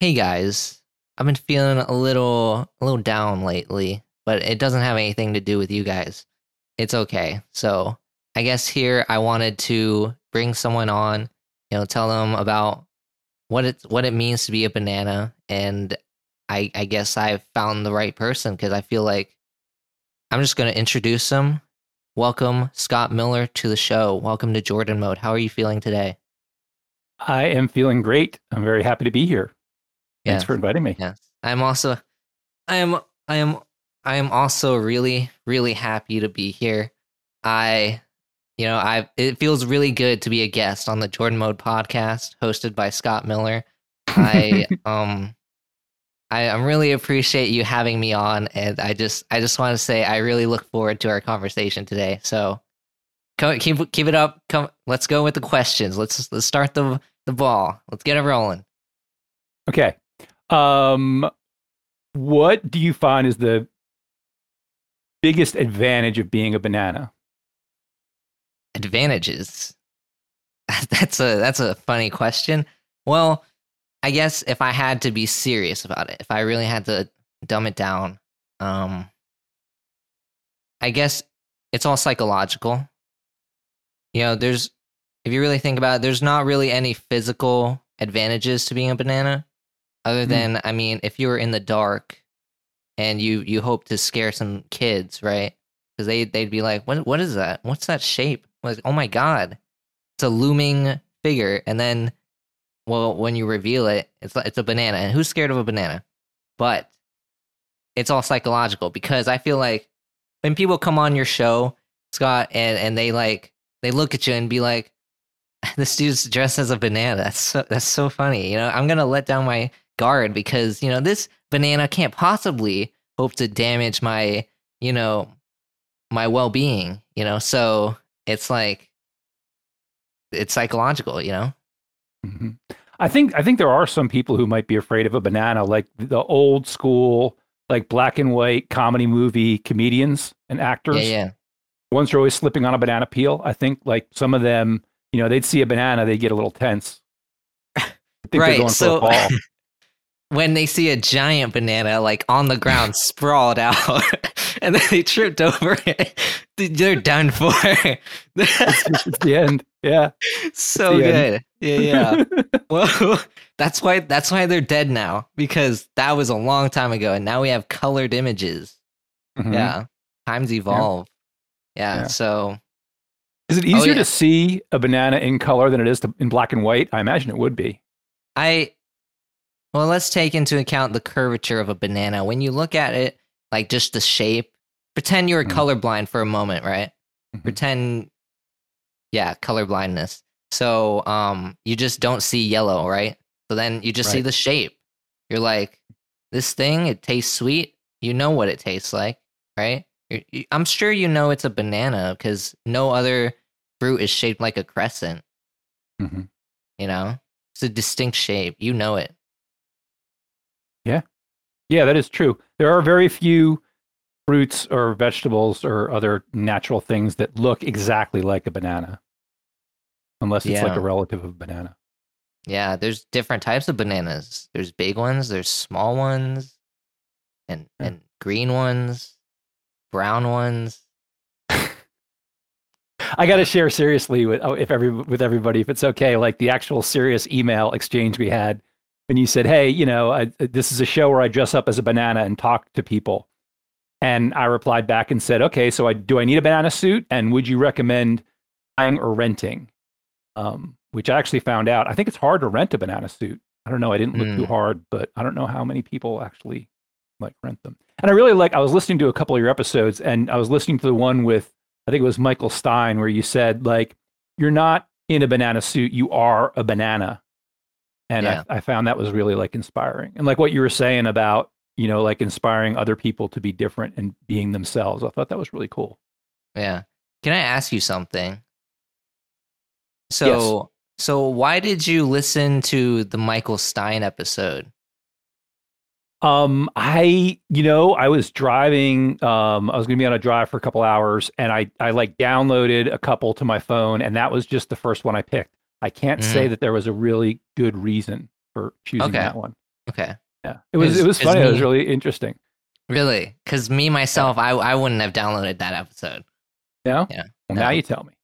hey guys, I've been feeling a little a little down lately, but it doesn't have anything to do with you guys. It's okay. So I guess here I wanted to bring someone on, you know, tell them about what it what it means to be a banana, and I I guess I found the right person because I feel like I'm just going to introduce them. Welcome Scott Miller to the show. Welcome to Jordan Mode. How are you feeling today? I am feeling great. I'm very happy to be here. Thanks for inviting me. Yes. I'm also I am I am I am also really really happy to be here. I you know, I it feels really good to be a guest on the Jordan Mode podcast hosted by Scott Miller. I um I, I really appreciate you having me on and I just I just want to say I really look forward to our conversation today. So co- keep keep it up. Come let's go with the questions. Let's let's start the the ball. Let's get it rolling. Okay. Um, what do you find is the biggest advantage of being a banana? advantages? That's a that's a funny question. Well i guess if i had to be serious about it if i really had to dumb it down um i guess it's all psychological. You know there's if you really think about it there's not really any physical advantages to being a banana other Hmm. than i mean if you were in the dark and you you hope to scare some kids right? Because they they'd be like what what is that? What's that shape? Like oh my god it's a looming figure. And then well when you reveal it it's like- it's a banana. And who's scared of a banana? But it's all psychological because i feel like when people come on your show scott and and they like they look at you and be like this dude's dressed as a banana. That's so that's so funny you know? I'm gonna let down my guard because you know this banana can't possibly hope to damage my you know my well-being you know so it's like it's psychological you know Mhm. I think I think there are some people who might be afraid of a banana, like the old school, like black and white comedy movie comedians and actors. yeah yeah Ones are always slipping on a banana peel. I think like some of them, you know, they'd see a banana, they'd get a little tense. I think they're Right, going so- for a fall. when they see a giant banana like on the ground sprawled out and then they tripped over it they're done for it's, it's the end. Yeah. so good end. yeah yeah well that's why that's why they're dead now because that was a long time ago and now we have colored images Mhm. yeah times evolve yeah, Yeah. so Is it Oh, easier yeah. to see a banana in color than it is to, in black and white? I imagine it would be. I well, let's take into account the curvature of a banana. When you look at it, like just the shape, pretend you're Mhm. colorblind for a moment, right? Mhm. Pretend, yeah, colorblindness. So, um, you just don't see yellow, right? So then you just see the shape. You're like, this thing, it tastes sweet. You know what it tastes like, right? You're, I'm sure you know it's a banana because no other fruit is shaped like a crescent. Mhm. You know, it's a distinct shape. You know it. Yeah, that is true. There are very few fruits or vegetables or other natural things that look exactly like a banana, unless it's like a relative of a banana. Yeah, there's different types of bananas. There's big ones, there's small ones, and Yeah. and green ones, brown ones. I got to share seriously with oh, if every with everybody if it's okay, like the actual serious email exchange we had when you said, "Hey, you know, I, this is a show where I dress up as a banana and talk to people." And I replied back and said, "Okay, so I do I need a banana suit and would you recommend buying or renting?" Um, which I actually found out. I think it's hard to rent a banana suit. I don't know. I didn't look too Mm. hard, but I don't know how many people actually like rent them. And I really like. I was listening to a couple of your episodes, and I was listening to the one with I think it was Michael Stein, where you said like you're not in a banana suit, you are a banana. And Yeah. I, I found that was really like inspiring, and like what you were saying about you know like inspiring other people to be different and being themselves. I thought that was really cool. Yeah. Can I ask you something? So so why did you listen to the Michael Stein episode? Um, I, you know, I was driving. Um, I was going to be on a drive for a couple hours, and I, I like downloaded a couple to my phone, and that was just the first one I picked. I can't say Mhm. that there was a really good reason for choosing Okay. that one. Okay. Yeah, it was it was funny. It was really interesting. Really? Because me myself, I I wouldn't have downloaded that episode. No, Yeah, Well, no. now you tell me.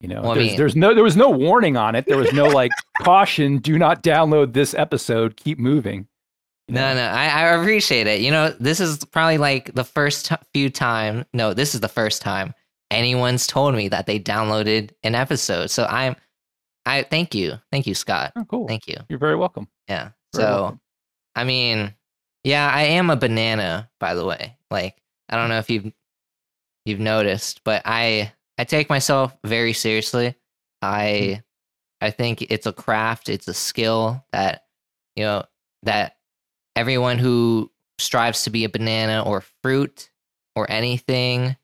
You know, Well, I there's, mean- there's no there was no warning on it. There was no like caution: do not download this episode. Keep moving. You No, no, I, I appreciate it. You know, this is probably like the first t- few time. No, this is the first time anyone's told me that they downloaded an episode. So I'm, I thank you, thank you, Scott. Oh, cool. Thank you. You're very welcome. Yeah. Very So, welcome. I mean, yeah, I am a banana, by the way. Like, I don't know if you've you've noticed, but I I take myself very seriously. Mm-hmm. I I think it's a craft, it's a skill that you know that everyone who strives to be a banana or fruit or anything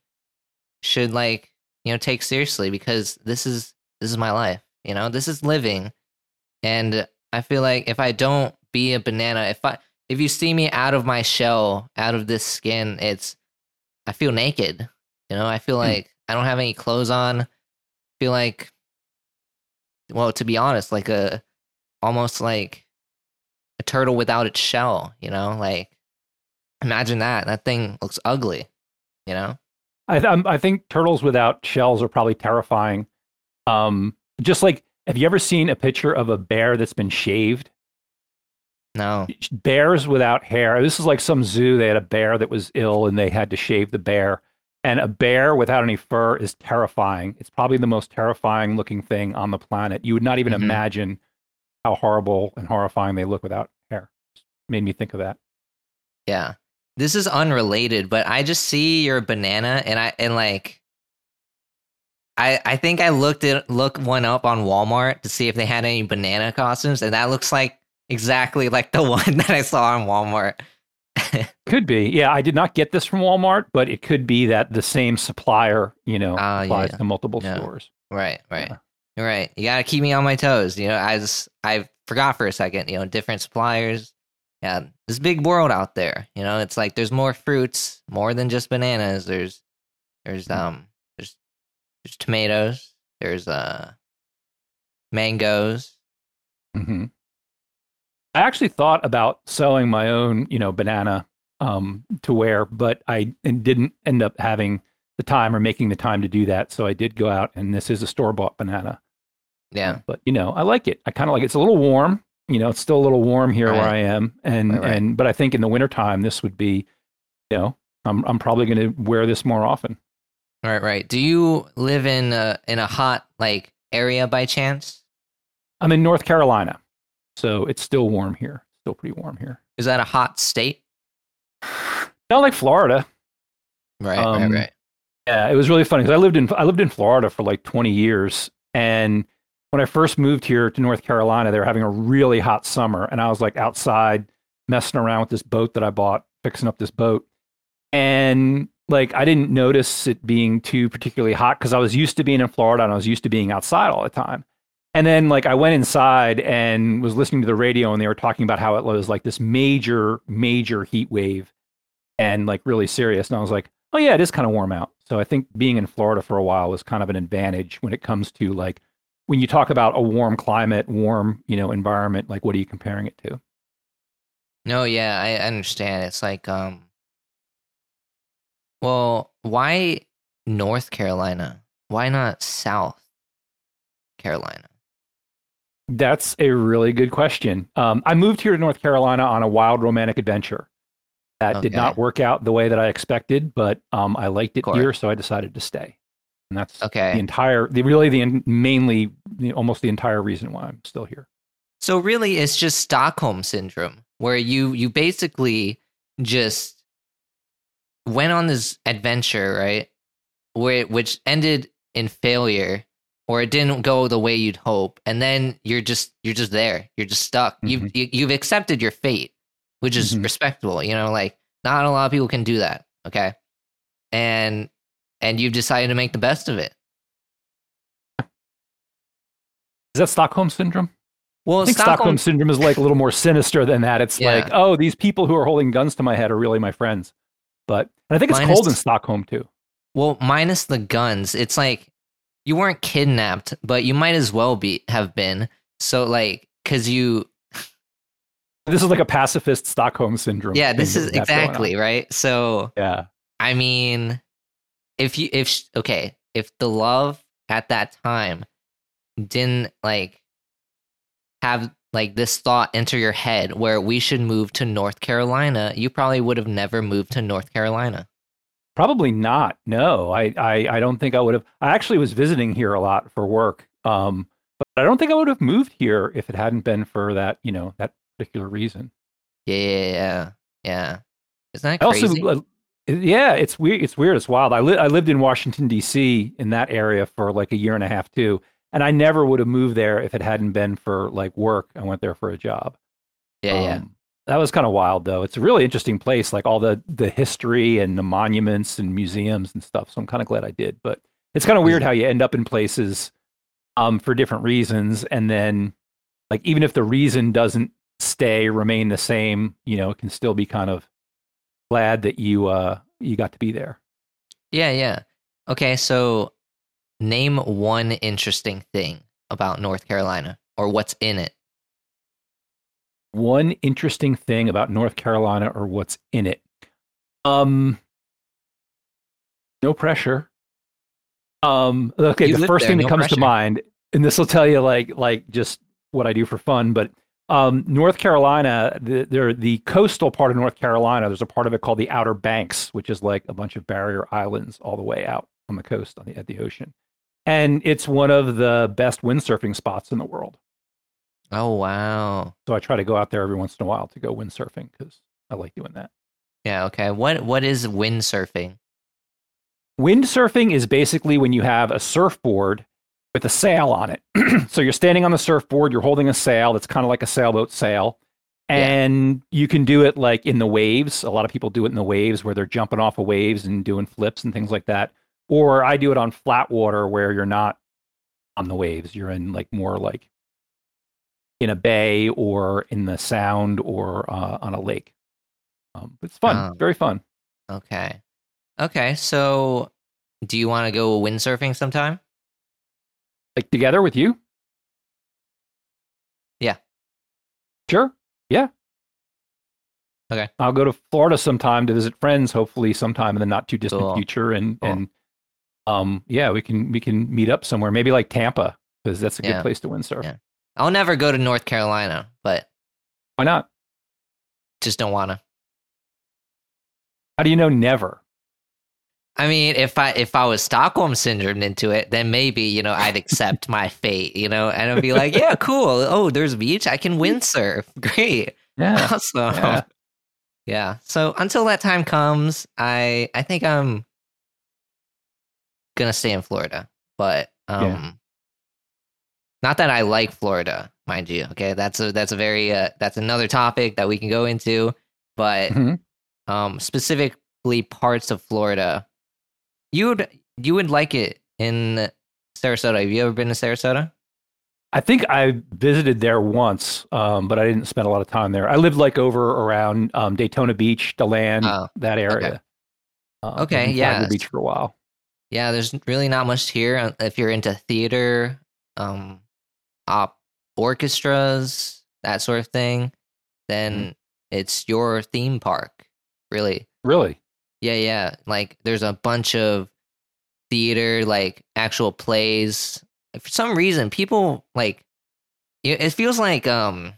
should like, you know, take seriously because this is this is my life, you know? This is living. And I feel like if I don't be a banana, if I if you see me out of my shell, out of this skin, it's I feel naked. You know, I feel Hmm. like I don't have any clothes on. I feel like well, to be honest, like a almost like a turtle without its shell, you know? Like imagine that. That thing looks ugly, you know? I, th- I think turtles without shells are probably terrifying. Um, just like, have you ever seen a picture of a bear that's been shaved? No. Bears without hair. This is like some zoo. They had a bear that was ill and they had to shave the bear. And a bear without any fur is terrifying. It's probably the most terrifying looking thing on the planet. You would not even Mhm. imagine how horrible and horrifying they look without hair. Made me think of that. Yeah. This is unrelated, but I just see your banana and I and like I I think I looked it look one up on Walmart to see if they had any banana costumes and that looks like exactly like the one that I saw on Walmart. Could be. Yeah, I did not get this from Walmart, but it could be that the same supplier, you know, Ah, applies yeah. to multiple Yeah. stores. right, right. Yeah. Right. You got to keep me on my toes, you know. I just I forgot for a second, you know, different suppliers. Yeah, this big world out there, you know. It's like there's more fruits, more than just bananas. There's there's um there's tomatoes, there's uh mangoes. hmm I actually thought about selling my own, you know, banana um, to wear, but I and didn't end up having the time or making the time to do that. So I did go out, and this is a store bought banana. Yeah. but you know, I like it. I kind of like it. It's a little warm. You know, it's still a little warm here where I am, and Right, right. and but I think in the wintertime this would be, you know, I'm I'm probably going to wear this more often. Right, right. Do you live in a in a hot like area by chance? I'm in North Carolina, so it's still warm here. Still pretty warm here. Is that a hot state? Not like Florida. Right, Um, right, right. Yeah, it was really funny because I lived in I lived in Florida for like 20 years, and when I first moved here to North Carolina, they were having a really hot summer, and I was like outside messing around with this boat that I bought, fixing up this boat, and like I didn't notice it being too particularly hot because I was used to being in Florida and I was used to being outside all the time. And then like I went inside and was listening to the radio and they were talking about how it was like this major major heat wave and like really serious and I was like, "Oh yeah, it is kind of warm out." So I think being in Florida for a while was kind of an advantage when it comes to like when you talk about a warm climate, warm, you know, environment, like what are you comparing it to? No, yeah, I understand. It's like um well, why North Carolina? Why not South Carolina? That's a really good question. Um, I moved here to North Carolina on a wild romantic adventure. That did not work out the way that I expected, but um, I liked it here, so I decided to stay. And that's okay. the Okay. entire, the really the mainly, the, almost the entire reason why I'm still here. So really it's just Stockholm syndrome where you you basically just went on this adventure, right? Where which ended in failure or it didn't go the way you'd hope and then you're just you're just there. You're just stuck. You've you, you've accepted your fate, which is Mhm. respectable, you know, like not a lot of people can do that, okay? And and you've decided to make the best of it. Is that Stockholm syndrome? Well, I think Stockholm, syndrome is like a little more sinister than that. It's Yeah. like, oh, these people who are holding guns to my head are really my friends. But and I think it's Minus- cold in Stockholm too. Well, minus the guns, it's like you weren't kidnapped, but you might as well be have been. So like cuz you This is like a pacifist Stockholm syndrome. yeah, this is we have going on. exactly right. So Yeah. I mean, if you if okay, if the love at that time didn't like have like this thought enter your head where we should move to North Carolina, you probably would have never moved to North Carolina. Probably not. No, I, I, I don't think I would have. I actually was visiting here a lot for work. Um, but I don't think I would have moved here if it hadn't been for that, you know, that particular reason. Yeah, yeah, yeah. yeah. Isn't that I also, crazy? uh, yeah, it's weird. It's weird. It's wild. I, li- I lived in Washington D.C. in that area for like a year and a half too, and I never would have moved there if it hadn't been for like work. I went there for a job. yeah, yeah. Um, that was kind of wild though. It's a really interesting place, like all the the history and the monuments and museums and stuff. So I'm kind of glad I did. But it's kind of weird how you end up in places um for different reasons and then like even if the reason doesn't stay remain the same, you know, it can still be kind of glad that you uh you got to be there. Yeah, yeah. Okay, so name one interesting thing about North Carolina or what's in it. One interesting thing about North Carolina or what's in it. Um no pressure. Um okay, You the first there, thing that no comes to mind, and this will tell you like like just what I do for fun, but um North Carolina, the there the coastal part of North Carolina, there's a part of it called the Outer Banks, which is like a bunch of barrier islands all the way out on the coast on the at the ocean. And it's one of the best windsurfing spots in the world. Oh, wow. So I try to go out there every once in a while to go windsurfing because I like doing that. Yeah, okay. What what is windsurfing? Windsurfing is basically when you have a surfboard with a sail on it. so you're standing on the surfboard, you're holding a sail that's kind of like a sailboat sail. Yeah. And you can do it like in the waves. A lot of people do it in the waves where they're jumping off of waves and doing flips and things like that. Or I do it on flat water where you're not on the waves. You're in like more like in a bay or in the sound or uh, on a lake. Um, it's fun, Oh. very fun. Okay. Okay, so do you want to go windsurfing sometime? Like together with you? Yeah. Sure. Yeah. Okay. I'll go to Florida sometime to visit friends, hopefully sometime in the not too distant Cool. future. And Cool. and um yeah, we can we can meet up somewhere, maybe like Tampa, because that's a good place to windsurf. Yeah. I'll never go to North Carolina, but Why not? just don't want to. How do you know never? I mean, if I if I was Stockholm syndrome into it, then maybe you know I'd accept my fate, you know, and I'd be like, yeah, cool. Oh, there's a beach. I can windsurf. Great, Yeah. awesome. Yeah. Yeah. So until that time comes, I I think I'm gonna stay in Florida, but um, Yeah. not that I like Florida, mind you. Okay, that's a that's a very uh, that's another topic that we can go into, but Mhm. um, specifically parts of Florida, you would you would like it in Sarasota. Have you ever been to Sarasota? I think I visited there once, um, but I didn't spend a lot of time there. I lived like over around um, Daytona Beach, DeLand, Oh, that area. Uh, Okay, yeah. Beach for a while. Yeah, there's really not much here. uh, If you're into theater, um, op orchestras, that sort of thing, then it's your theme park. Really, Really? yeah, yeah. Like there's a bunch of theater, like actual plays. For some reason, people like it it feels like um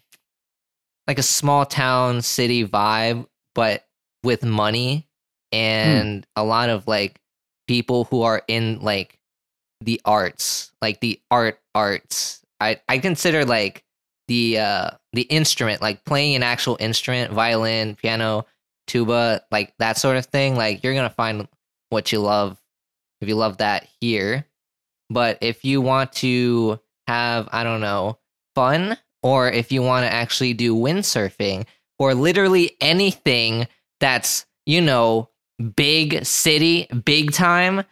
like a small town city vibe, but with money and a lot of like people who are in like the arts, like the art arts. I I consider like the uh the instrument, like playing an actual instrument, violin, piano, tuba, like that sort of thing. Like you're gonna find what you love if you love that here. But if you want to have, I don't know, fun, or if you want to actually do windsurfing, or literally anything that's, you know, big city, big time,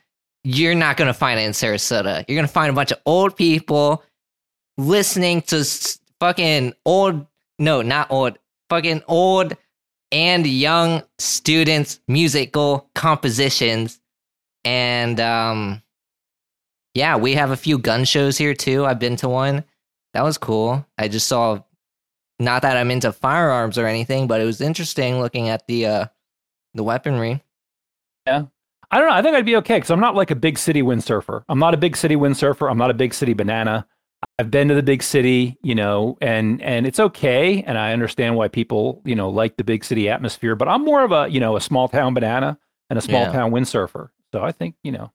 you're not going to find it in Sarasota. You're going to find a bunch of old people listening to fucking old, no, not old, fucking old and young students' musical compositions. And, um, yeah, we have a few gun shows here too. I've been to one. That was cool. I just saw not that I'm into firearms or anything, but it was interesting looking at the uh the weaponry. I don't know. I think I'd be okay because I'm not like a big city windsurfer. I'm not a big city windsurfer. I'm not a big city banana. I've been to the big city, you know, and and it's okay, and I understand why people, you know, like the big city atmosphere. But I'm more of a, you know, a small town banana and a small Yeah. town windsurfer. So I think, you know,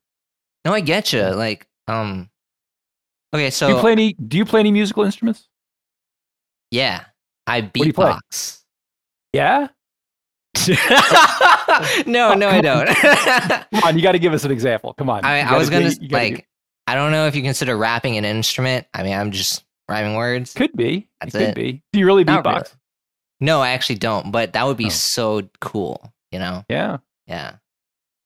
No, I get you. Like, um, okay, so do you play any? Do you play any musical instruments? yeah, I beatbox. Yeah. no, no, I don't. Come on, you got to give us an example. Come on. I, I was gonna do- you gotta do- like, I don't know if you consider rapping an instrument. I mean, I'm just rhyming words. could be. That's it could it. be. Do you really Not beatbox? really. No, I actually don't. But that would be Oh. so cool. You know? Yeah. Yeah.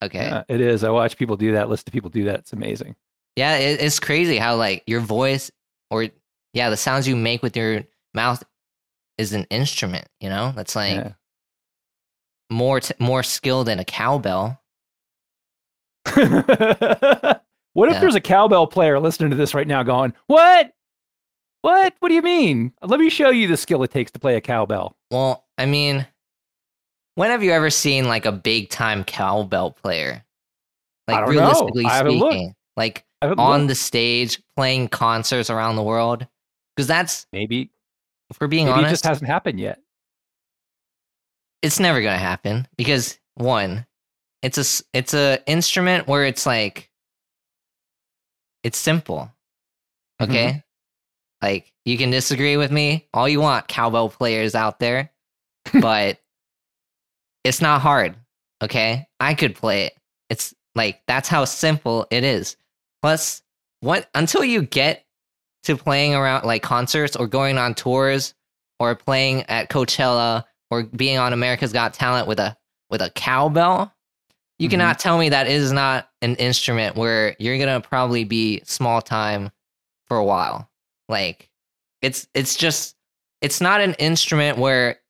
Okay. Yeah, it is. I watch people do that. Listen to people do that. It's amazing. Yeah, it, it's crazy how like your voice or yeah, the sounds you make with your mouth is an instrument. You know, that's like Yeah. More t- more skill than a cowbell. what if Yeah. there's a cowbell player listening to this right now going, What? What? What do you mean? Let me show you the skill it takes to play a cowbell. Well, I mean, when have you ever seen like a big time cowbell player? Like know. realistically looked. speaking, like on looked. the stage playing concerts around the world. Because that's, maybe if we're being maybe it honest, just hasn't happened yet. It's never gonna happen because one, it's a it's a instrument where it's like it's simple. Mm-hmm. Okay, like you can disagree with me all you want, cowbell players out there, but it's not hard. Okay, I could play it. It's like that's how simple it is. Plus, what until you get to playing around like concerts or going on tours or playing at Coachella or being on America's Got Talent with a with a cowbell, you Mhm. cannot tell me that is not an instrument where you're gonna probably be small time for a while. Like it's it's just it's not an instrument where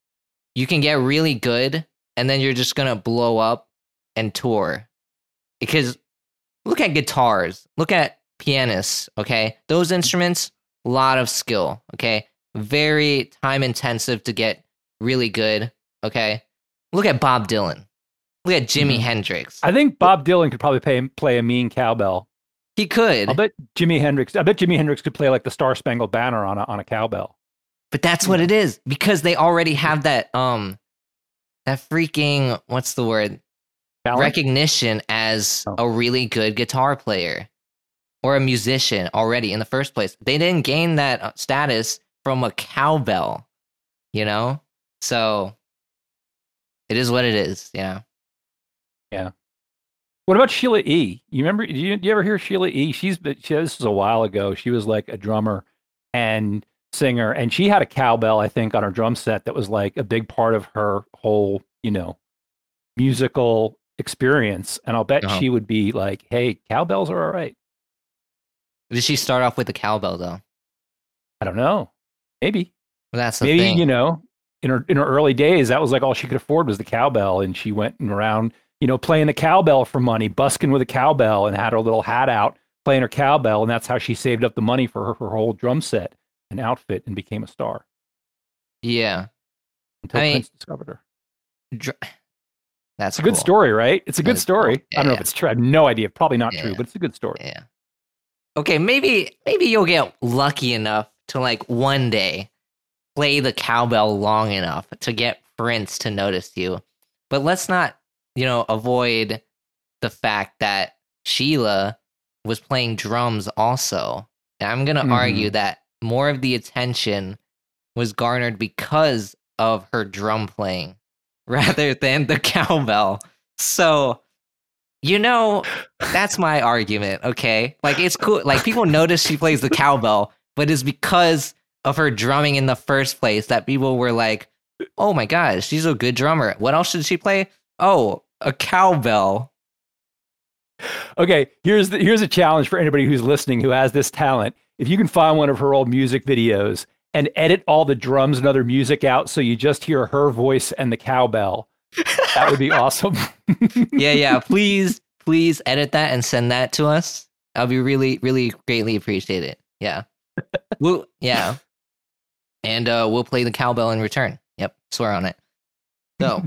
you can get really good and then you're just gonna blow up and tour. Because look at guitars, look at pianists, okay? Those instruments, a lot of skill, okay? Very time intensive to get really good, okay? Look at Bob Dylan. Look at Jimi Mhm. Hendrix. I think Bob Dylan could probably play, play a mean cowbell. He could, I'll bet Jimi Hendrix. I bet Jimi Hendrix could play like the Star Spangled Banner on a on a cowbell. but that's what it is because they already have that um that freaking what's the word? Recognition as Oh. a really good guitar player or a musician already in the first place. They didn't gain that uh, status from a cowbell, you know? So it is what it is, yeah. Yeah. What about Sheila E? You remember? Do you, you ever hear Sheila E? She's been, she, this was a while ago. She was like a drummer and singer, and she had a cowbell, I think, on her drum set that was like a big part of her whole, you know, musical experience. And I'll bet Uh-huh. she would be like, "Hey, cowbells are all right." Did she start off with the cowbell though? I don't know. Maybe, Well, that's the maybe thing. you know, in her in her early days, that was like all she could afford was the cowbell, and she went around, you know, playing the cowbell for money, busking with a cowbell, and had her little hat out playing her cowbell, and that's how she saved up the money for her, her whole drum set and outfit, and became a star yeah. until I mean- Prince discovered her. Dr- That's It's a good story, right? It's a That good is cool. story. I don't know Yeah. if it's true. I have no idea. Probably not true, but it's a good story. Yeah. Okay, maybe maybe you'll get lucky enough to like one day play the cowbell long enough to get Prince to notice you. But let's not, you know, avoid the fact that Sheila was playing drums also. And I'm going to Mhm. argue that more of the attention was garnered because of her drum playing rather than the cowbell. So, you know, that's my argument, okay? Like it's cool. Like people notice she plays the cowbell, but it's because of her drumming in the first place that people were like, "Oh my god, she's a good drummer. What else should she play? Oh, a cowbell." Okay, here's the, here's a challenge for anybody who's listening who has this talent. If you can find one of her old music videos and edit all the drums and other music out so you just hear her voice and the cowbell, that would be awesome. Yeah, yeah. please, please edit that and send that to us. I'll be really, really greatly appreciate it. Yeah. well, yeah. And uh, we'll play the cowbell in return. Yep, swear on it. So,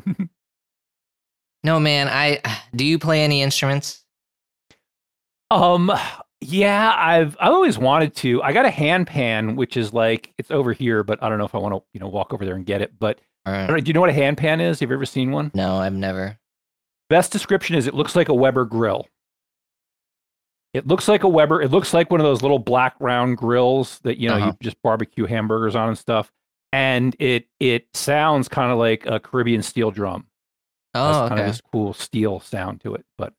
no, man, I do you play any instruments? Um, yeah, I've I've always wanted to. I got a hand pan, which is like it's over here, but I don't know if I want to, you know, walk over there and get it. But right. Know, do you know what a hand pan is? Have you ever seen one? No, I've never. Best description is it looks like a Weber grill. It looks like a Weber. It looks like one of those little black round grills that you know Uh-huh. you just barbecue hamburgers on and stuff. And it it sounds kind of like a Caribbean steel drum. Oh, kind okay. of this cool steel sound to it. But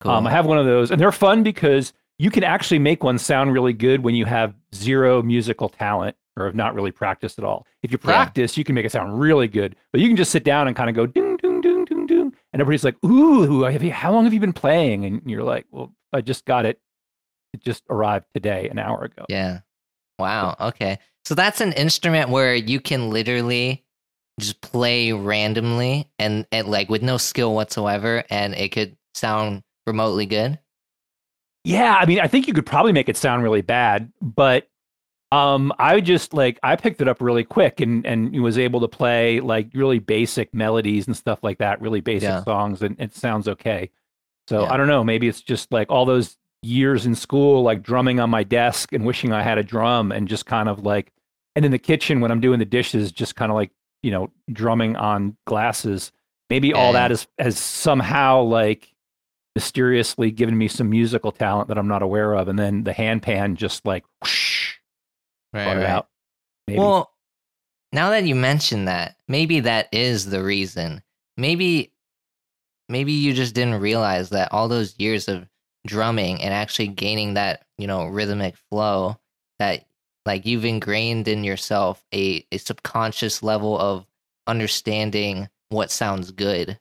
Cool. um, I have one of those, and they're fun because you can actually make one sound really good when you have zero musical talent or have not really practiced at all. If you Yeah. practice, you can make it sound really good, but you can just sit down and kind of go ding, ding, ding, ding, ding, and everybody's like, "Ooh, have you, how long have you been playing?" And you're like, "Well, I just got it. It just arrived today, an hour ago." Yeah. Wow. Okay. So that's an instrument where you can literally just play randomly and, and like with no skill whatsoever, and it could sound remotely good. Yeah, I mean, I think you could probably make it sound really bad, but um, I just like I picked it up really quick and and was able to play like really basic melodies and stuff like that, really basic Yeah. songs, and it sounds okay. So Yeah. I don't know, maybe it's just like all those years in school, like drumming on my desk and wishing I had a drum, and just kind of like, and in the kitchen when I'm doing the dishes, just kind of like you know drumming on glasses. Maybe all that is has somehow like mysteriously given me some musical talent that I'm not aware of, and then the handpan just like whoosh, brought it out. Maybe. Well, now that you mention that, maybe that is the reason. Maybe maybe you just didn't realize that all those years of drumming and actually gaining that, you know, rhythmic flow that like you've ingrained in yourself a, a subconscious level of understanding what sounds good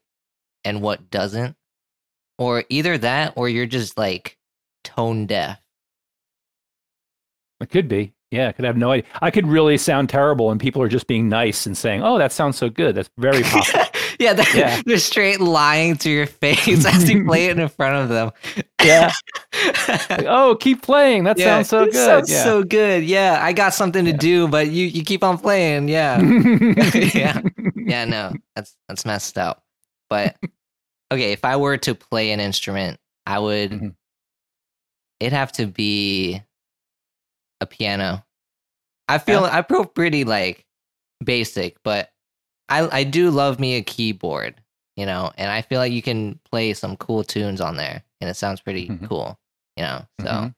and what doesn't. Or either that or you're just like tone deaf. it could be. Yeah, I could have no idea. I could really sound terrible, and people are just being nice and saying, "Oh, that sounds so good." That's very possible. Yeah, they're, Yeah. they're straight lying to your face as you play it in front of them. yeah. Like, oh, keep playing. That sounds so good. Sounds yeah. so good. Yeah, I got something to do, but you you keep on playing. Yeah, Yeah. yeah. No, that's that's messed up. But okay, if I were to play an instrument, I would. Mhm. It'd have to be a piano. I feel I feel pretty like basic, but I I do love me a keyboard, you know, and I feel like you can play some cool tunes on there, and it sounds pretty Mhm. cool, you know. So, Mhm.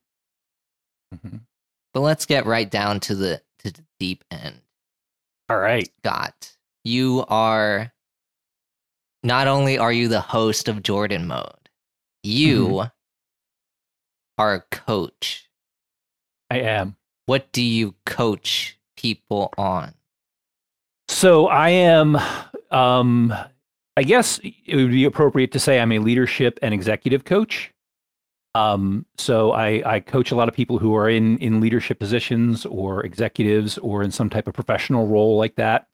Mhm. but let's get right down to the to the deep end. All right. Scott, you are not only are you the host of Jordan Mode, you Mm-hmm. are a coach. I am. What do you coach people on? So I am. Um, I guess it would be appropriate to say I'm a leadership and executive coach. Um, so I, I coach a lot of people who are in in leadership positions or executives or in some type of professional role like that.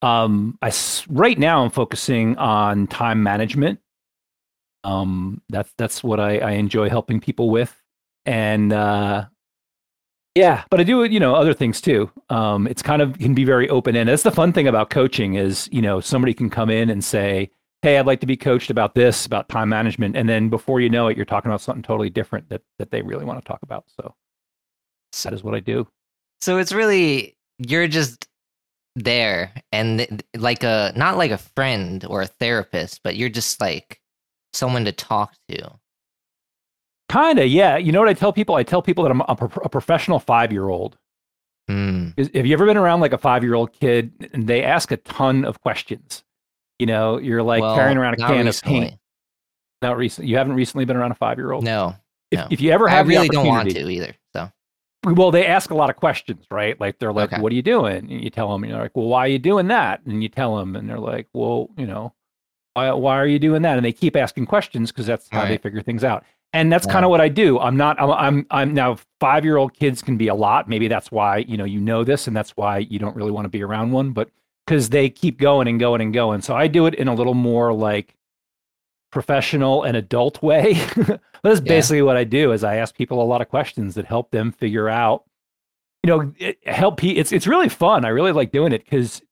Um, I right now I'm focusing on time management. Um, that's that's what I, I enjoy helping people with, and uh, yeah, but I do you know other things too. Um, it's kind of can be very open ended. That's the fun thing about coaching is you know somebody can come in and say, "Hey, I'd like to be coached about this, about time management," and then before you know it, you're talking about something totally different that that they really want to talk about. So that is what I do. So it's really you're just there and th- like a not like a friend or a therapist, but you're just like someone to talk to. Kind of, yeah. You know what I tell people? I tell people that I'm a, pro- a professional five year old. Hmm. Have you ever been around like a five year old kid and they ask a ton of questions? You know, you're like Well, carrying around a can recently. of paint. Not recent. You haven't recently been around a five year old. No, If, no. if you ever I have the really don't want to either. So Well, they ask a lot of questions, right? Like they're like, Okay. "What are you doing?" And you tell them, and you're like, "Well, why are you doing that?" And you tell them, and they're like, "Well, you know, why, why are you doing that?" And they keep asking questions because that's how they figure things out. And that's Yeah. kind of what I do. I'm not. I'm. I'm. I'm now. Five year old kids can be a lot. Maybe that's why you know you know this, and that's why you don't really want to be around one. But because they keep going and going and going, so I do it in a little more like professional and adult way. That's Yeah. basically what I do. Is I ask people a lot of questions that help them figure out you know, it, help. Pe- it's it's really fun. I really like doing it because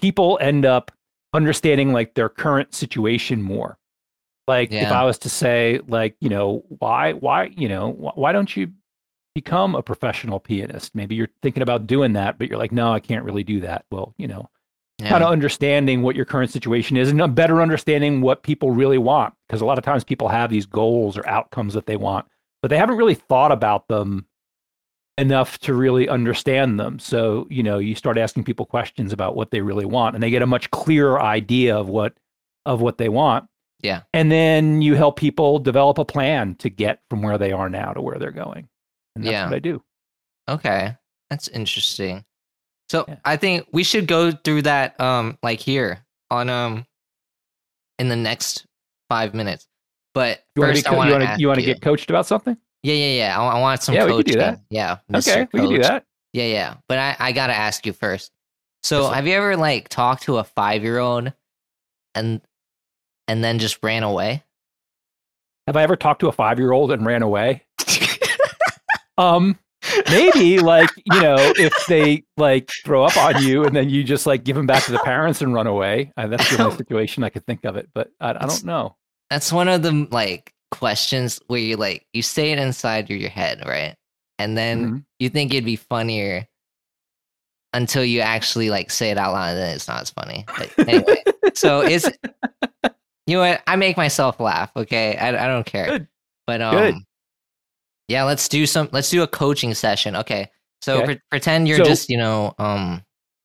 people end up understanding like their current situation more. Like if I was to say, like, you know, why, why, you know, why don't you become a professional pianist? Maybe you're thinking about doing that, but you're like, no, I can't really do that. Well, you know, Yeah. kind of understanding what your current situation is and a better understanding what people really want. Because a lot of times people have these goals or outcomes that they want, but they haven't really thought about them enough to really understand them. So, you know, you start asking people questions about what they really want and they get a much clearer idea of what of what they want. Yeah. And then you help people develop a plan to get from where they are now to where they're going. And that's Yeah. what I do. Okay, that's interesting. So Yeah. I think we should go through that um like here on um in the next five minutes. But You want first, to I want to you want to get coached about something? yeah yeah yeah. I, I want some Yeah, we coaching. could do that. Yeah, Mr. Okay, we can do that. Yeah yeah. But I I gotta ask you first. So have you ever like talked to a five year old and and then just ran away? Have I ever talked to a 5-year-old and ran away? Um, maybe like you know if they like throw up on you and then you just like give them back to the parents and run away. Uh, that's the only situation I could think of it, but I, I don't know. That's one of the like questions where you like you say it inside your head, right? And then Mhm. you think it'd be funnier until you actually like say it out loud and then it's not as funny. But anyway, so it's you know what? I make myself laugh, okay? I, I don't care. Good. But um Good. yeah, let's do some let's do a coaching session. Okay. So Okay. pre- pretend you're So- just, you know, um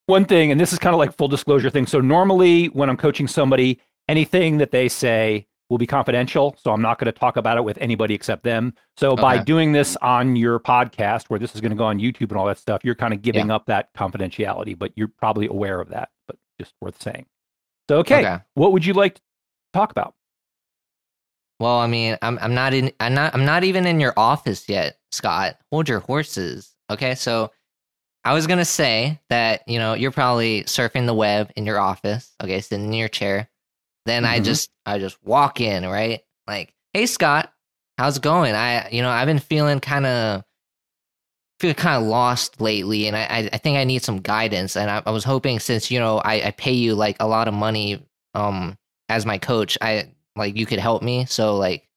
One thing, and this is kind of like full disclosure thing. So normally when I'm coaching somebody, anything that they say will be confidential. So I'm not going to talk about it with anybody except them. So by doing this on your podcast, where this is going to go on YouTube and all that stuff, you're kind of giving up that confidentiality, but you're probably aware of that. But just worth saying. So okay, Okay. what would you like to talk about? Well, I mean, I'm I'm not in I'm not I'm not even in your office yet, Scott. Hold your horses. Okay? So I was going to say that, you know, you're probably surfing the web in your office, okay, sitting in your chair. Then I Mhm. just I just walk in, right? Like, "Hey Scott, how's it going? I you know, I've been feeling kind of feel kind of lost lately and I, I I think I need some guidance and I, I was hoping since you know I, I pay you like a lot of money um as my coach I like you could help me so like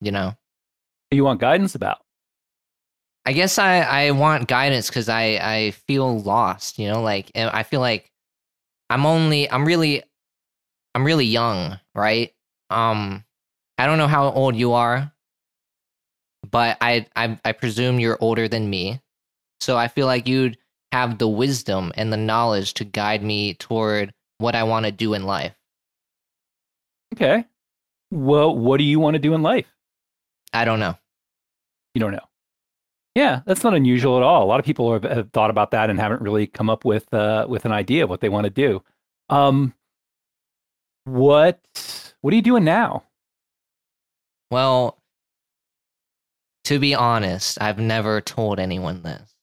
you know. You want guidance about? I guess I I want guidance because I I feel lost you know like I feel like I'm only I'm really I'm really young right? Um I don't know how old you are but I I I presume you're older than me. So I feel like you'd have the wisdom and the knowledge to guide me toward what I want to do in life Okay. Well, what do you want to do in life? I don't know You don't know. Yeah, that's not unusual at all. A lot of people have, have thought about that and haven't really come up with uh, with an idea of what they want to do. Um, what what are you doing now? Well, to be honest, I've never told anyone this.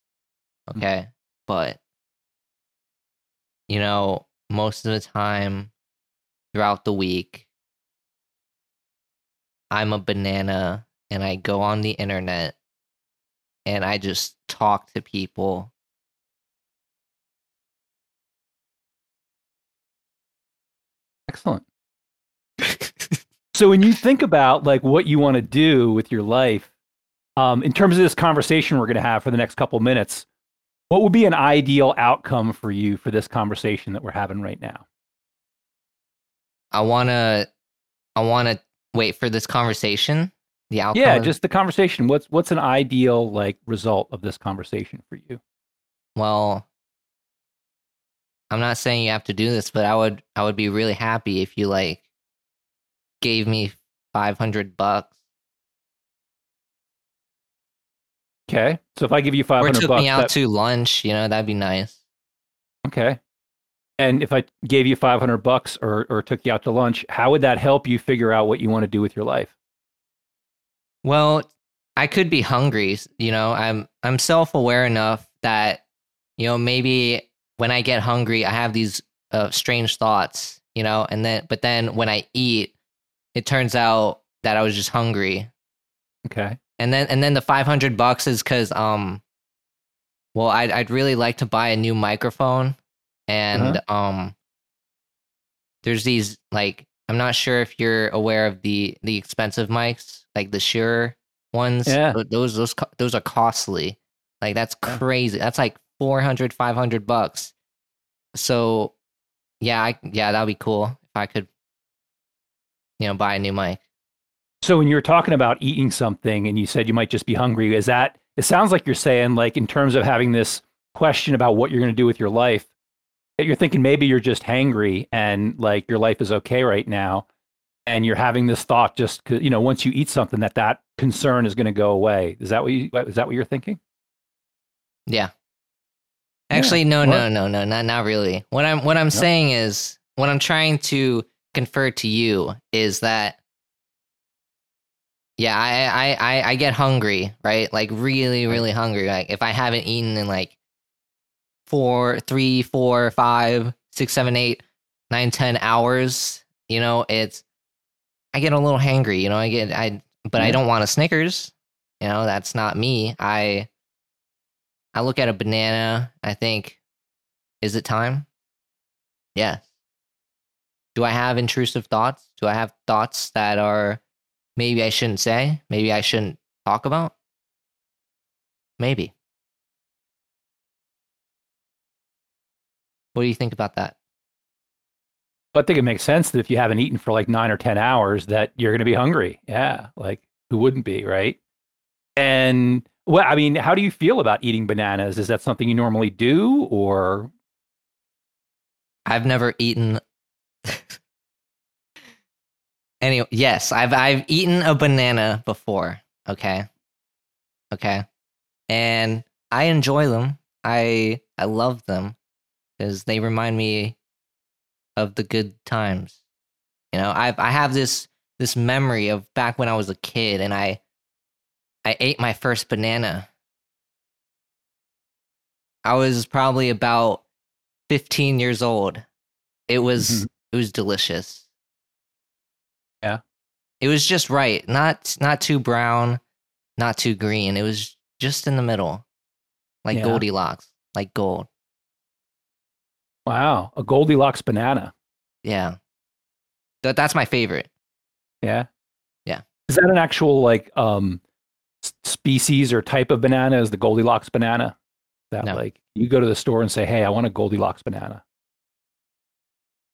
Okay. But, you know, most of the time throughout the week, I'm a banana and I go on the internet and I just talk to people. Excellent. So when you think about like what you want to do with your life, um, in terms of this conversation we're going to have for the next couple minutes, what would be an ideal outcome for you for this conversation that we're having right now? I want to I want to wait for this conversation. The outcome. Yeah, just the conversation. What's what's an ideal like result of this conversation for you? Well, I'm not saying you have to do this, but I would I would be really happy if you like gave me 500 bucks Okay, so if I give you five or took bucks, me out that- to lunch, you know, that'd be nice. okay. And if I gave you five hundred bucks or or took you out to lunch, how would that help you figure out what you want to do with your life? Well, I could be hungry, you know. I'm I'm self-aware enough that you know, maybe when I get hungry, I have these uh, strange thoughts, you know, and then but then when I eat, it turns out that I was just hungry Okay. And then and then the 500 bucks is because um Well, I'd I'd really like to buy a new microphone, and um, there's these like I'm not sure if you're aware of the the expensive mics, like the Shure ones. Yeah. Those those those are costly. Like that's Yeah. crazy. That's like 400 500 bucks. So, yeah, I yeah, that'd be cool if I could you know, buy a new mic. So when you were talking about eating something and you said you might just be hungry, is that it sounds like you're saying like in terms of having this question about what you're going to do with your life, that you're thinking maybe you're just hangry and like your life is okay right now and you're having this thought just you know once you eat something that that concern is going to go away. Is that what you is that what you're thinking? Yeah. Yeah, Actually, no, or- no, no, no, not not really. What I'm what I'm saying is what I'm trying to confer to you is that yeah, I, I I I get hungry, right? Like really, really hungry. Like if I haven't eaten in like four, three, four, five, six, seven, eight, nine, ten hours, you know, it's I get a little hangry, you know, I get I but I don't want a Snickers. You know, that's not me. I I look at a banana, I think, is it time? Yes. Do I have intrusive thoughts? Do I have thoughts that are maybe I shouldn't say? Maybe I shouldn't talk about? Maybe. What do you think about that? I think it makes sense that if you haven't eaten for like nine or 10 hours, that you're going to be hungry. Yeah. Like, who wouldn't be, right? And, well, I mean, how do you feel about eating bananas? Is that something you normally do or? I've never eaten. Anyway, yes, I've I've eaten a banana before. Okay, okay, and I enjoy them. I I love them because they remind me of the good times. You know, I I have this this memory of back when I was a kid and I I ate my first banana. I was probably about 15 years old. It was Mhm. it was delicious. Yeah. It was just right. Not not too brown, not too green. It was just in the middle. Like Yeah. Goldilocks, like gold. Wow, a Goldilocks banana. Yeah. That that's my favorite. Yeah. Yeah. Is that an actual like um species or type of banana? Is the Goldilocks banana? That No. like you go to the store and say, "Hey, I want a Goldilocks banana."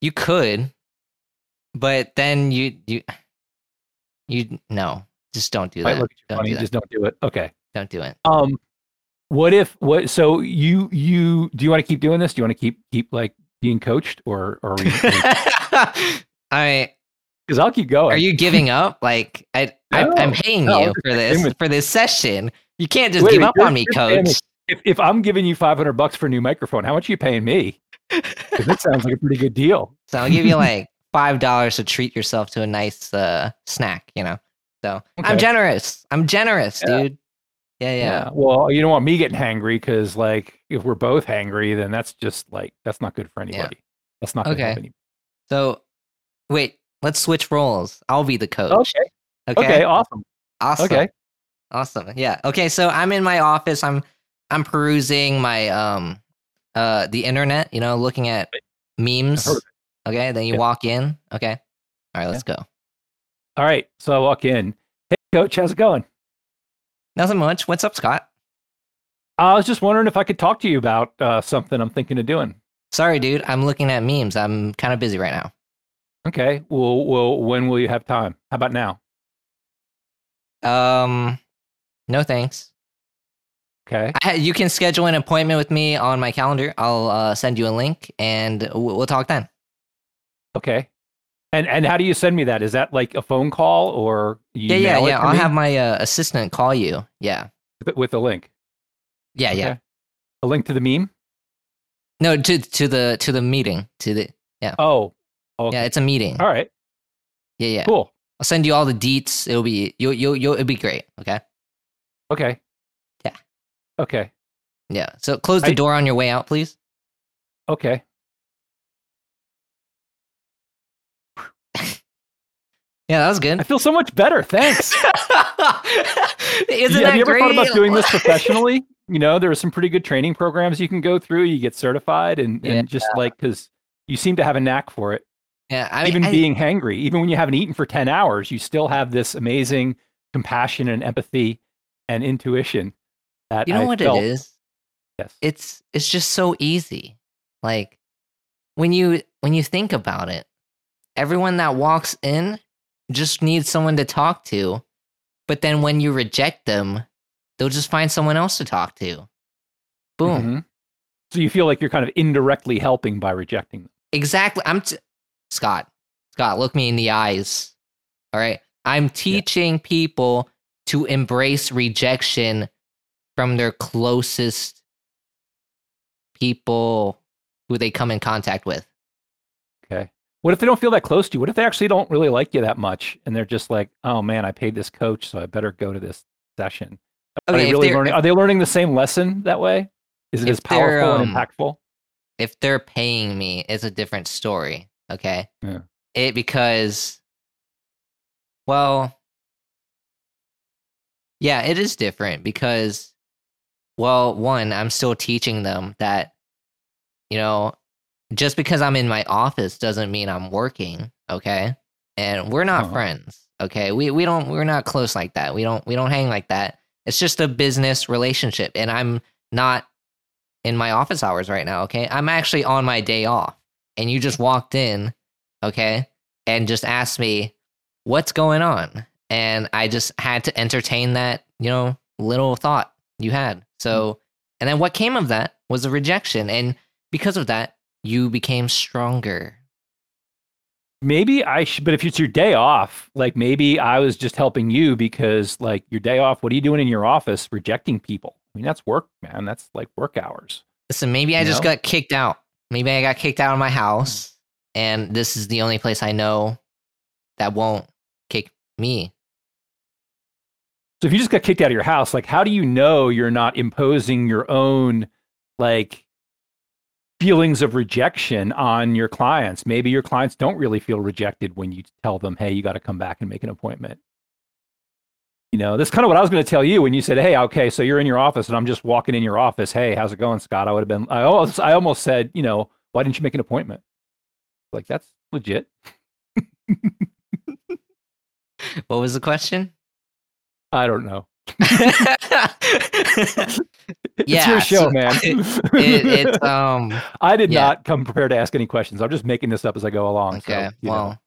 You could, but then you you you no, just don't do that. look at you Don't funny, do just don't do it. Okay. Don't do it. Um, what if what? So you you do you want to keep doing this? Do you want to keep keep like being coached or or I because I'll keep going. are you giving up? Like I, I No, I'm paying no, you for this with- for this session. You can't just Wait, give up on me, coach. if if I'm giving you 500 bucks for a new microphone, how much are you paying me? that sounds like a pretty good deal. So I'll give you like five dollars to treat yourself to a nice uh, snack. You know. So I'm generous. I'm generous, Yeah. dude. Yeah, yeah. Well, you don't want me getting hangry because like if we're both hangry, then that's just like that's not good for anybody. That's not Okay. anybody. So wait, let's switch roles. I'll be the coach. Okay. Okay. Okay. Awesome. Awesome. Okay. Awesome. Yeah. Okay. So I'm in my office. I'm I'm perusing my um uh the internet. You know, looking at memes. Okay. Then you Yeah. walk in. Okay. All right. Let's go. All right. So I walk in. Hey, coach, how's it going? Nothing much. What's up, Scott? I was just wondering if I could talk to you about uh, something I'm thinking of doing. Sorry, dude. I'm looking at memes. I'm kind of busy right now. Okay. Well, well, when will you have time? How about now? Um, no thanks. Okay. I, you can schedule an appointment with me on my calendar. I'll uh, send you a link, and we'll, we'll talk then. Okay. And and how do you send me that? Is that like a phone call or you Yeah, yeah, yeah. I'll me have my uh, assistant call you. Yeah, with- a link? yeah, yeah. A link to the meme? No, to to the to the meeting. To the yeah. Oh. Okay. yeah, it's a meeting. All right. Yeah, yeah. Cool. I'll send you all the deets. It'll be you you you. It'll be great. Okay. Okay. Yeah. Okay. Yeah. So close the I- door on your way out, please. Okay. Yeah, that was good. I feel so much better. Thanks. Isn't Yeah, that have you ever great? thought about doing this professionally? You know, there are some pretty good training programs you can go through. You get certified, and, and just like because you seem to have a knack for it. Yeah, I mean, even I- being hangry, even when you haven't eaten for ten hours, you still have this amazing compassion and empathy and intuition. That you know I what felt- it is? Yes. It's it's just so easy. Like when you when you think about it, everyone that walks in just need someone to talk to. But then when you reject them, they'll just find someone else to talk to. Boom. Mhm. So you feel like you're kind of indirectly helping by rejecting them. Exactly. I'm t- Scott. Scott, look me in the eyes. All right. I'm teaching people to embrace rejection from their closest people who they come in contact with. Okay. What if they don't feel that close to you? What if they actually don't really like you that much and they're just like, oh man, I paid this coach, so I better go to this session? Are Okay, they really learning? Are they learning the same lesson that way? Is it as powerful they're, and um, impactful? if they're paying me, it's a different story. Okay. Yeah. It because, well, yeah, it is different because, well, one, I'm still teaching them that, you know, just because I'm in my office doesn't mean I'm working. Okay. And we're not Uh-huh. friends. Okay. We, we don't, we're not close like that. We don't, we don't hang like that. It's just a business relationship. And I'm not in my office hours right now, okay? I'm actually on my day off. And you just walked in, okay? And just asked me, what's going on? And I just had to entertain that, you know, little thought you had. So, and then what came of that was a rejection. And because of that, you became stronger. Maybe I should, but if it's your day off, like maybe I was just helping you because, like, your day off, what are you doing in your office rejecting people? I mean, that's work, man. That's like work hours. Listen, maybe I You just know? got kicked out. Maybe I got kicked out of my mm. house. And this is the only place I know that won't kick me So if you just got kicked out of your house, like, how do you know you're not imposing your own, like, feelings of rejection on your clients? Maybe your clients don't really feel rejected when you tell them, hey, you got to come back and make an appointment. You know, that's kind of what I was going to tell you when you said, "Hey, okay, so you're in your office and I'm just walking in your office. Hey, how's it going, Scott?" I would have been, I almost, I almost said, you know, why didn't you make an appointment? Like that's legit. What was the question? I don't know. It's It's your show, so man. it, it's um I did yeah. not come prepared to ask any questions. I'm just making this up as I go along. so, okay. know. well,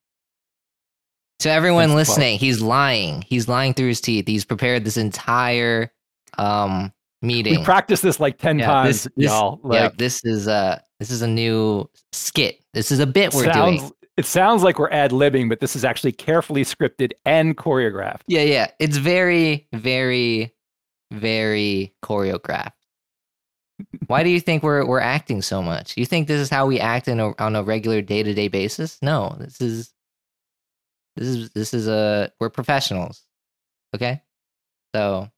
to everyone listening, he's lying. He's lying through his teeth. He's prepared this entire um meeting. we practiced this like ten Yeah, times, this- this- y'all. yeah, Like, this is uh this is a new skit. This is a bit we're sounds, doing. It sounds like we're ad libbing, but this is actually carefully scripted and choreographed. Yeah, yeah. It's very, very, very choreographed. Why do you think we're we're acting so much? You think this is how we act in a, on a regular day to day basis? No, this is this is this is a we're professionals. Okay, so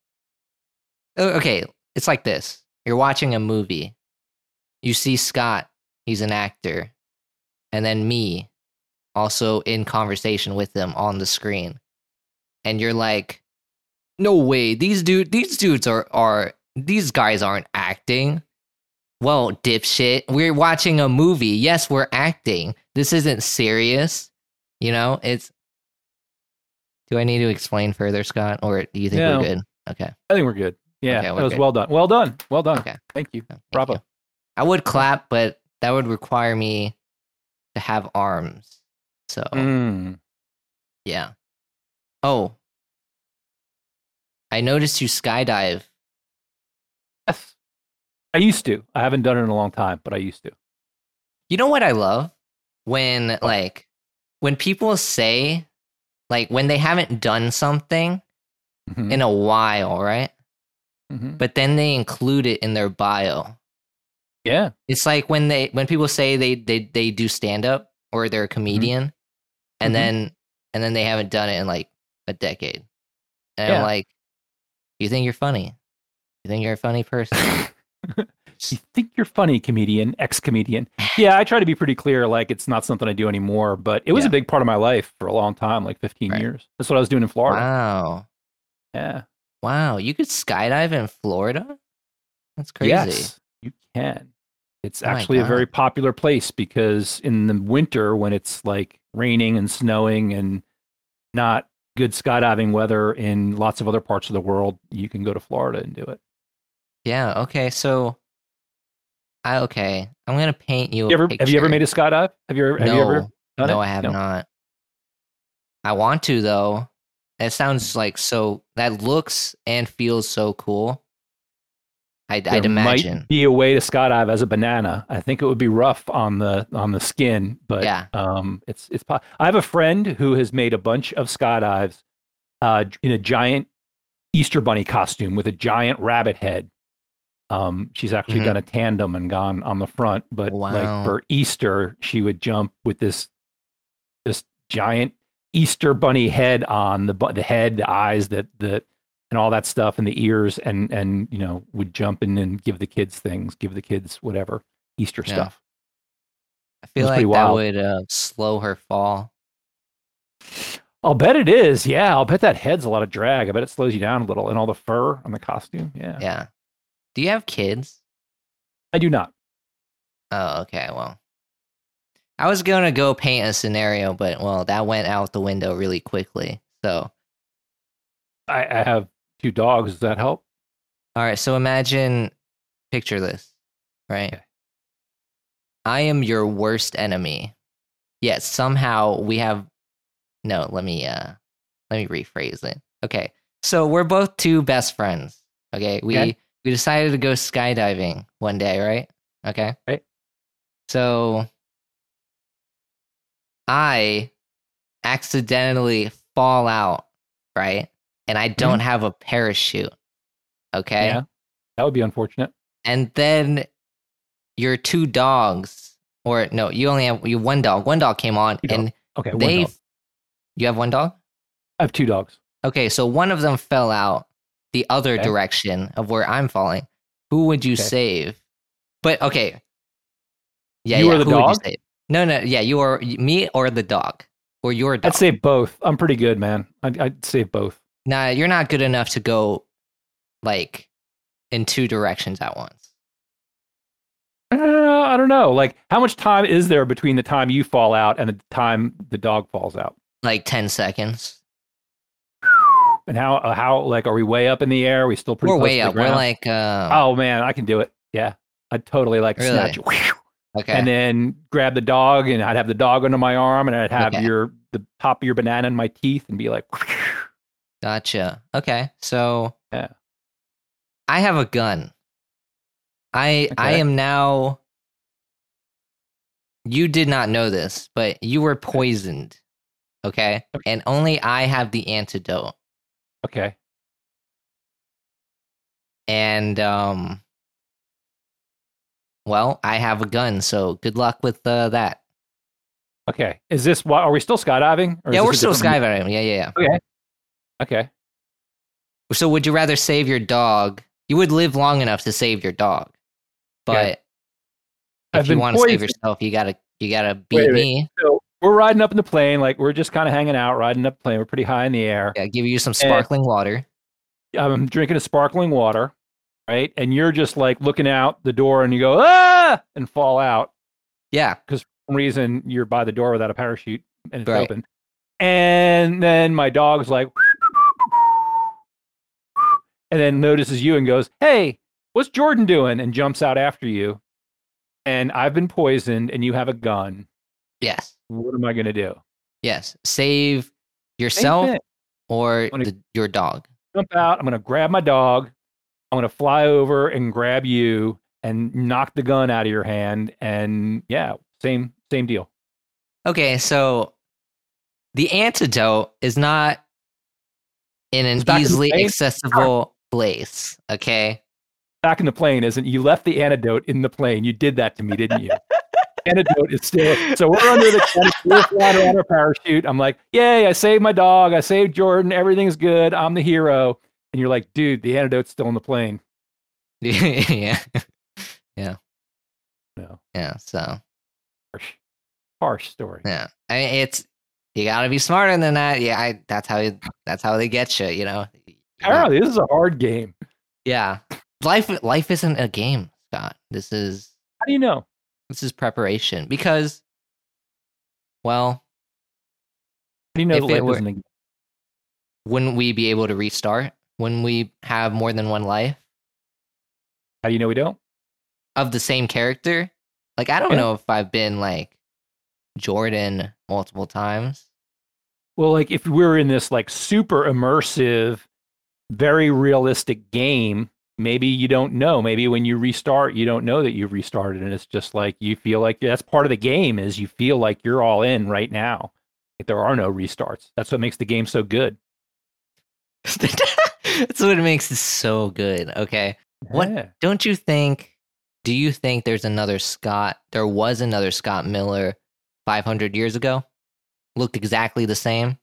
okay, it's like this: you're watching a movie, you see Scott, he's an actor, and then me, also in conversation with them on the screen, and you're like, no way, these dude, these dudes are are these guys aren't acting. Well, dipshit, we're watching a movie. Yes, we're acting. This isn't serious. You know, it's. Do I need to explain further, Scott, or do you think No. we're good? Okay. I think we're good. Yeah, Okay, that was good. well done. Well done. Well done. Okay. Thank you. Thank Bravo. you. I would clap, but that would require me to have arms. So Mm. yeah. Oh, I noticed you skydive. Yes. I used to. I haven't done it in a long time, but I used to. You know what I love when like when people say like when they haven't done something Mhm. in a while, right? Mhm. But then they include it in their bio. Yeah. It's like when they when people say they they they do stand up or they're a comedian and Mhm. then and then they haven't done it in like a decade. And Yeah. I'm like, you think you're funny? You think you're a funny person? You think you're funny, comedian, ex comedian. Yeah, I try to be pretty clear. Like it's not something I do anymore, but it was Yeah. a big part of my life for a long time, like 15 Right. years. That's what I was doing in Florida. Wow. Yeah. Wow. You could skydive in Florida? That's crazy. Yes, you can. It's Oh actually a very popular place because in the winter, when it's like raining and snowing and not good skydiving weather in lots of other parts of the world, you can go to Florida and do it. Yeah. Okay. So, I okay. I'm gonna paint you. You a ever, have you ever made a skydive? Have you ever? Have no, you ever no, it? I have not. I want to though. That sounds like so. That looks and feels so cool. I'd, I'd imagine. might be a way to skydive as a banana. I think it would be rough on the on the skin, but Yeah. um, it's it's. po- I have a friend who has made a bunch of skydives, uh, in a giant Easter bunny costume with a giant rabbit head. Um, she's actually Mhm. done a tandem and gone on the front, but Wow. like for Easter, she would jump with this this giant Easter bunny head on the the head, the eyes, that the and all that stuff, and the ears, and and you know would jump in and give the kids things, give the kids whatever Easter Yeah. stuff. I feel like that wild. would uh, slow her fall. I'll bet it is. Yeah, I'll bet that head's a lot of drag. I bet it slows you down a little, and all the fur on the costume. Yeah, Yeah. Do you have kids? I do not. Oh, okay. Well, I was gonna go paint a scenario, but well, that went out the window really quickly. So, I, I have two dogs. Does that help? all right. So imagine, picture this, right? Okay. I am your worst enemy. Yet somehow we have. No, let me uh, let me rephrase it. Okay, so we're both two best friends. Okay, we Okay. we decided to go skydiving one day, right? Okay. Right. So I accidentally fall out, right? And I don't have a parachute. Okay. Mm-hmm. Yeah, that would be unfortunate. And then your two dogs, or no, you only have you one dog. One dog came on and Okay, they you have one dog? I have two dogs. Okay, so one of them fell out the other Okay. direction of where I'm falling. Who would you Okay. save? But okay. Yeah, You yeah. the who would you dog? save? No, no, yeah, you are me or the dog. Or your dog. I'd save both. I'm pretty good, man. I'd, I'd save both. Nah, you're not good enough to go like in two directions at once. Uh, I don't know. Like, how much time is there between the time you fall out and the time the dog falls out? Like ten seconds. And how uh, how like are we way up in the air? Are we still pretty We're way up. We're like uh oh man, I can do it. Yeah, I'd totally like Really? snatch it, okay. and then grab the dog, and I'd have the dog under my arm, and I'd have Okay. your the top of your banana in my teeth, and be like, Gotcha. Okay. So Yeah. I have a gun. I I am now you did not know this, but you were poisoned. Okay? Okay. And only I have the antidote. okay, And um well, I have a gun, so good luck with uh, that. okay. Is this what? Are we still skydiving? Or yeah, we're still skydiving. Yeah, yeah, yeah. Okay, okay. So would you rather save your dog? You would live long enough to save your dog. But Okay. if I've you want to save yourself, you gotta you gotta beat Wait, wait. me. So we're riding up in the plane, like we're just kind of hanging out, riding up the plane. We're pretty high in the air. Yeah, give you some sparkling water. I'm drinking a sparkling water, right? And you're just like looking out the door, and you go ah, and fall out. Yeah. Because for some reason, you're by the door without a parachute, and it's Right. open. And then my dog's like, and then notices you and goes, "Hey, what's Jordan doing?" And jumps out after you. And I've been poisoned, and you have a gun. Yes. What am I going to do? Yes. Save yourself or the, your dog. jump out. I'm going to grab my dog. I'm going to fly over and grab you and knock the gun out of your hand. And yeah, same same deal. Okay, so the antidote is not in an It's back in the easily accessible place. Okay. Back in the plane isn't you left the antidote in the plane. You did that to me, didn't you? antidote is still so we're under the tent, we're flying around our parachute. I'm like, yay, I saved my dog, I saved Jordan, everything's good, I'm the hero. And you're like, dude, the antidote's still in the plane. yeah. Yeah. No. Yeah. So Harsh. Harsh story. yeah, I mean, it's you got to be smarter than that. Yeah, I, that's how you, that's how they get you. You know. Apparently, this is a hard game. Yeah. Life life isn't a game, Scott. This is How do you know? this is preparation because well, How do you know If it were- isn't a game? wouldn't we be able to restart when we have more than one life How do you know we don't? of the same character? Like I don't Yeah. know if I've been like Jordan multiple times. Well, like if we're in this like super immersive, very realistic game, maybe you don't know. Maybe when you restart, you don't know that you've restarted, and it's just like you feel like that's part of the game. Is you feel like you're all in right now. Like there are no restarts. That's what makes the game so good. That's what makes it so good. Okay. What- Yeah. Don't you think do you think there's another Scott there was another Scott Miller 500 years ago? Looked exactly the same?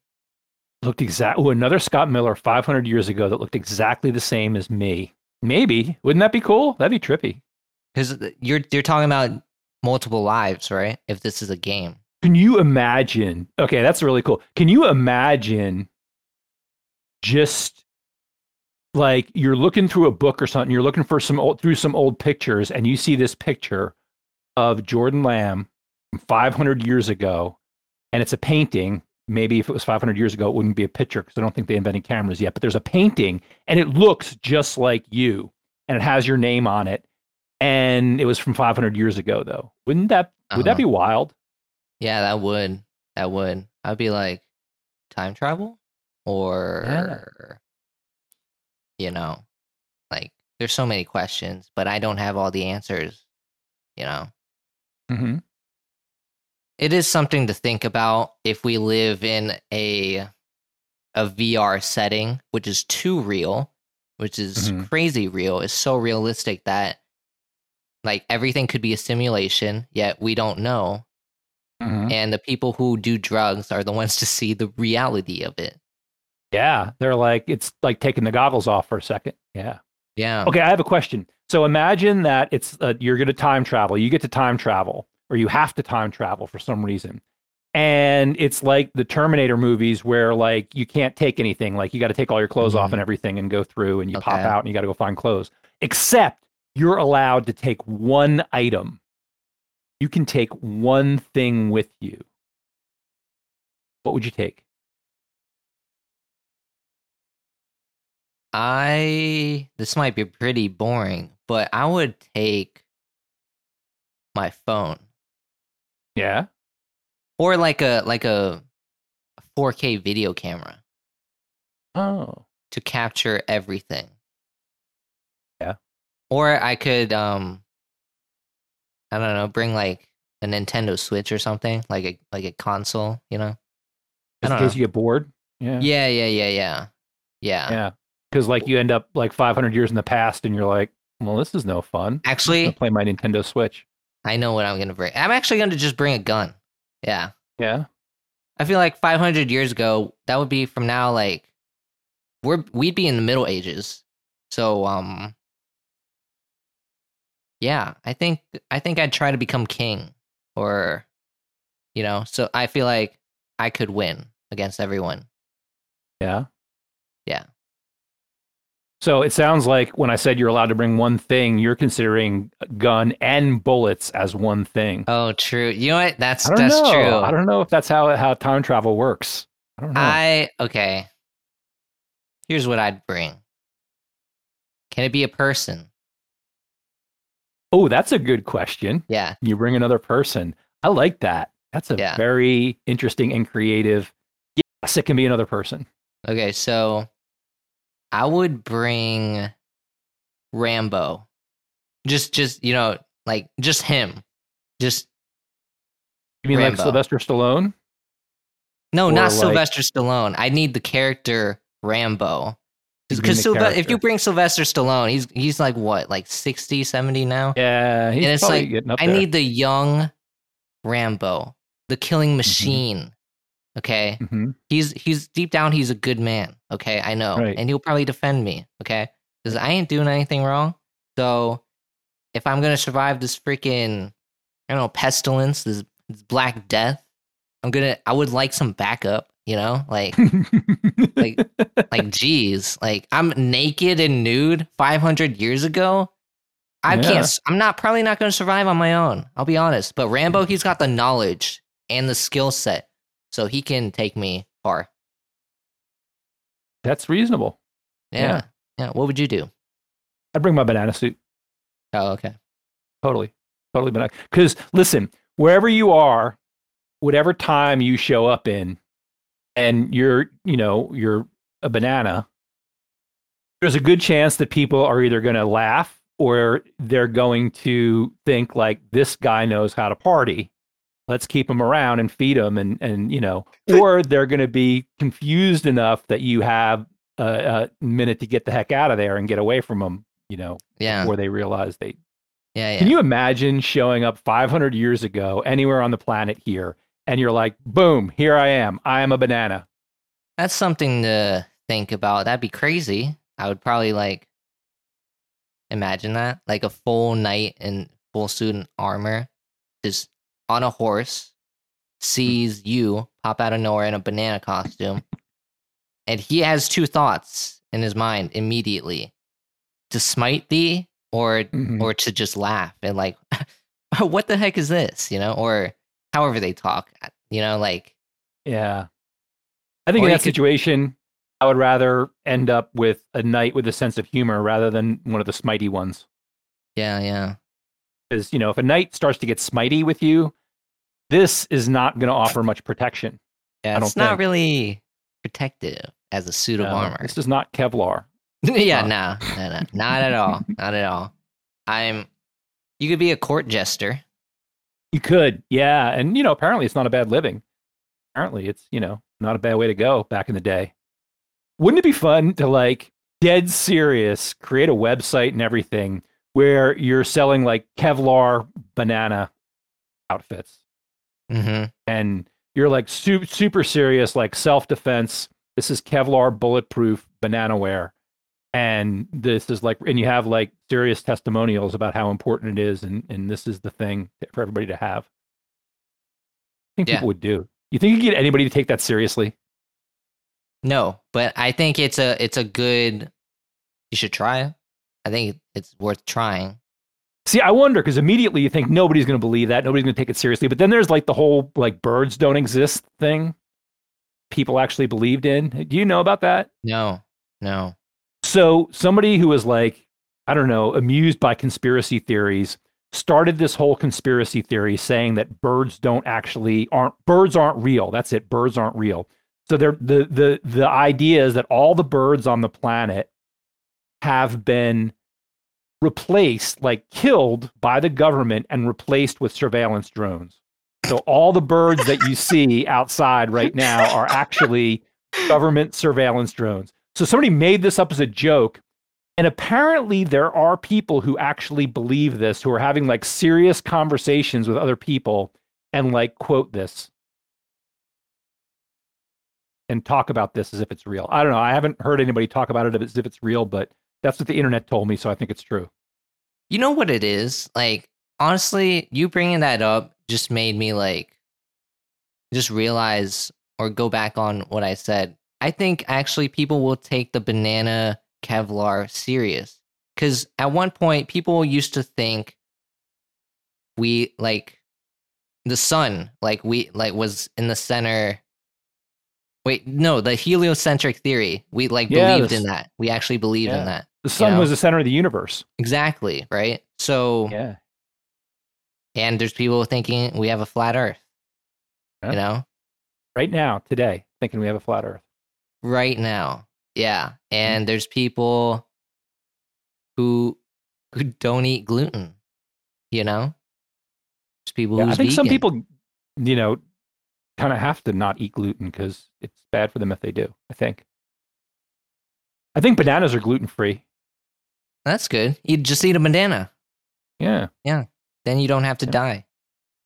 Looked exactly another Scott Miller 500 years ago that looked exactly the same as me. Maybe wouldn't that be cool? That'd be trippy. Cuz you're you're talking about multiple lives, right? If this is a game. Can you imagine? Okay, that's really cool. Can you imagine just like you're looking through a book or something, you're looking for some old through some old pictures and you see this picture of Jordan Lamb from 500 years ago and it's a painting. Maybe if it was 500 years ago, it wouldn't be a picture because I don't think they invented cameras yet, but there's a painting and it looks just like you and it has your name on it. And it was from 500 years ago, though. Wouldn't that, would that Uh-huh. be wild? Yeah, that would. That would. I'd be like time travel or you know, like there's so many questions, but I don't have all the answers, you know. Mm-hmm. It is something to think about if we live in a a VR setting, which is too real, which is Mhm. crazy real, is so realistic that like everything could be a simulation, yet we don't know. Mm-hmm. And the people who do drugs are the ones to see the reality of it. Yeah, they're like it's like taking the goggles off for a second. Yeah. Yeah. Okay, I have a question. So imagine that it's uh, you're going to time travel. You get to time travel, or you have to time travel for some reason, and it's like the Terminator movies where like you can't take anything. Like you got to take all your clothes off Mhm. and everything and go through, and you pop out and you got to go find clothes. Except you're allowed to take one item. You can take one thing with you. What would you take? I this might be pretty boring, but I would take my phone Yeah. or like a like a 4K video camera Oh. to capture everything. Yeah. Or I could um I don't know, bring like a Nintendo Switch or something, like a like a console, you know? I Just in don't case know. you get bored. Yeah. Yeah, yeah, yeah, yeah. Yeah. Yeah. Because like you end up like 500 years in the past and you're like, well, this is no fun. I'm Actually, gonna play my Nintendo Switch. I know what I'm gonna bring. I'm actually gonna just bring a gun. Yeah. Yeah. I feel like 500 years ago, that would be from now like we're we'd be in the Middle Ages. So um yeah, I think I think I'd try to become king or you know, so I feel like I could win against everyone. Yeah. Yeah. So it sounds like when I said you're allowed to bring one thing, you're considering gun and bullets as one thing. Oh, true. You know what? That's that's know. true. I don't know if that's how how time travel works. I don't know. I okay. Here's what I'd bring. Can it be a person? oh, that's a good question. Yeah. You bring another person. I like that. That's a Yeah. very interesting and creative. Yes, it can be another person. Okay, so I would bring Rambo. Just just you know, like just him. Just You mean Rambo. like Sylvester Stallone? no, Or, not like- Sylvester Stallone. I need the character Rambo. Because Sylve- if you bring Sylvester Stallone, he's he's like what, like 60, 70 now? Yeah, he's And it's probably like, getting up I there. need the young Rambo, the killing mm-hmm. machine. Okay? Mhm. he's he's deep down he's a good man okay i know Right. and he'll probably defend me okay because i ain't doing anything wrong so if I'm gonna survive this freaking I don't know pestilence, this, this black death, I'm gonna I would like some backup. You know, like like like geez, like I'm naked and nude 500 years ago. I Yeah. can't. I'm not probably not going to survive on my own. I'll be honest. But Rambo, he's got the knowledge and the skill set, so he can take me far. That's reasonable. Yeah. Yeah. yeah. What would you do? I'd bring my banana suit. Oh, okay. Totally. Totally banana. Because listen, wherever you are, whatever time you show up in, and you're, you know, you're a banana, there's a good chance that people are either going to laugh or they're going to think like this guy knows how to party. Let's keep them around and feed them and and you know, or they're going to be confused enough that you have a, a minute to get the heck out of there and get away from them. You know, Yeah. before they realize they Yeah. Yeah. can you imagine showing up 500 years ago anywhere on the planet here and you're like, boom, here I am. I am a banana. That's something to think about. That'd be crazy. I would probably like imagine that, like a full knight in full suit and armor, just on a horse, sees you pop out of nowhere in a banana costume, and he has two thoughts in his mind immediately: to smite thee, or Mhm. or to just laugh and like, what the heck is this? You know, or however they talk. You know, like Yeah. I think in that could- situation, I would rather end up with a knight with a sense of humor rather than one of the smitey ones. yeah, yeah. Because, you know, if a knight starts to get smitey with you, this is not going to offer much protection. Yeah, it's not think. really protective as a suit of No, armor. This is not Kevlar. yeah, Uh. no, no, no, not at all, not at all. I'm. You could be a court jester. You could, yeah. And, you know, apparently it's not a bad living. Apparently it's, you know, not a bad way to go back in the day. Wouldn't it be fun to, like, dead serious, create a website and everything where you're selling, like, Kevlar banana outfits? Hmm And you're, like, su- super serious, like, self defense. This is Kevlar bulletproof banana wear. And this is like, and you have like serious testimonials about how important it is. And, and this is the thing for everybody to have. I think Yeah. people would do. You think you get anybody to take that seriously? No, but I think it's a it's a good. You should try. I think it's worth trying. See, I wonder because immediately you think nobody's going to believe that, nobody's going to take it seriously. But then there's like the whole like birds don't exist thing. People actually believed in. Do you know about that? No, no. So somebody who was like, I don't know, amused by conspiracy theories started this whole conspiracy theory saying that birds don't actually aren't birds aren't real. That's it. Birds aren't real. So they're, the the the idea is that all the birds on the planet have been replaced, like killed by the government and replaced with surveillance drones. So all the birds that you see outside right now are actually government surveillance drones. So somebody made this up as a joke. And apparently there are people who actually believe this, who are having like serious conversations with other people and like quote this and talk about this as if it's real. I don't know. I haven't heard anybody talk about it as if it's real, but that's what the internet told me. So I think it's true. You know what it is? Like, honestly, you bringing that up just made me like just realize or go back on what I said. I think actually people will take the banana Kevlar serious because at one point people used to think we like the sun, like we like was in the center. Wait, no, the heliocentric theory. We like Yeah, believed in that. We actually believed Yeah. in that. The sun know? was the center of the universe. Exactly, right? So Yeah. and there's people thinking we have a flat earth Yeah. you know Right now, today, thinking we have a flat earth. right now yeah Mm-hmm. and there's people who who don't eat gluten you know there's people Yeah, I think some people, you know, kind of have to not eat gluten because it's bad for them if they do. I think. I think bananas are gluten free. That's good you just eat a banana Yeah. Yeah. Then you don't have to Yeah. die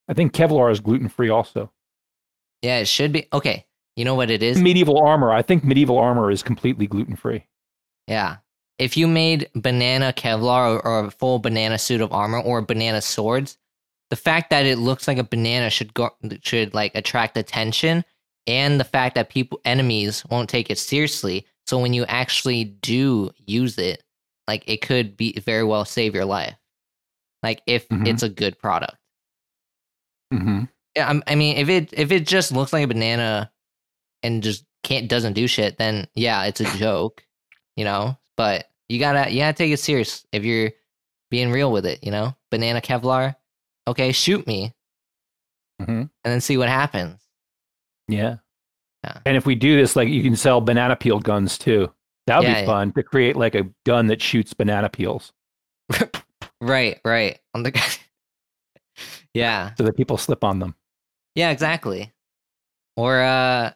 I think Kevlar is gluten free also. yeah it should be okay you know what it is Medieval armor. I think medieval armor is completely gluten free. yeah if you made banana Kevlar or, or a full banana suit of armor or banana swords, the fact that it looks like a banana should go should like attract attention, and the fact that people enemies won't take it seriously. So when you actually do use it, like it could be very well save your life. Like if Mhm. it's a good product. hmm Yeah, I'm- I mean, if it if it just looks like a banana and just can't doesn't do shit, then yeah, it's a joke, you know. But you gotta you gotta take it serious if you're being real with it, you know. Banana Kevlar, okay, shoot me, hmm and then see what happens. Yeah. Yeah. And if we do this, like you can sell banana peel guns too. That would Yeah. be fun to create like a gun that shoots banana peels Right, right. On the yeah, so that people slip on them. yeah, exactly. Or uh,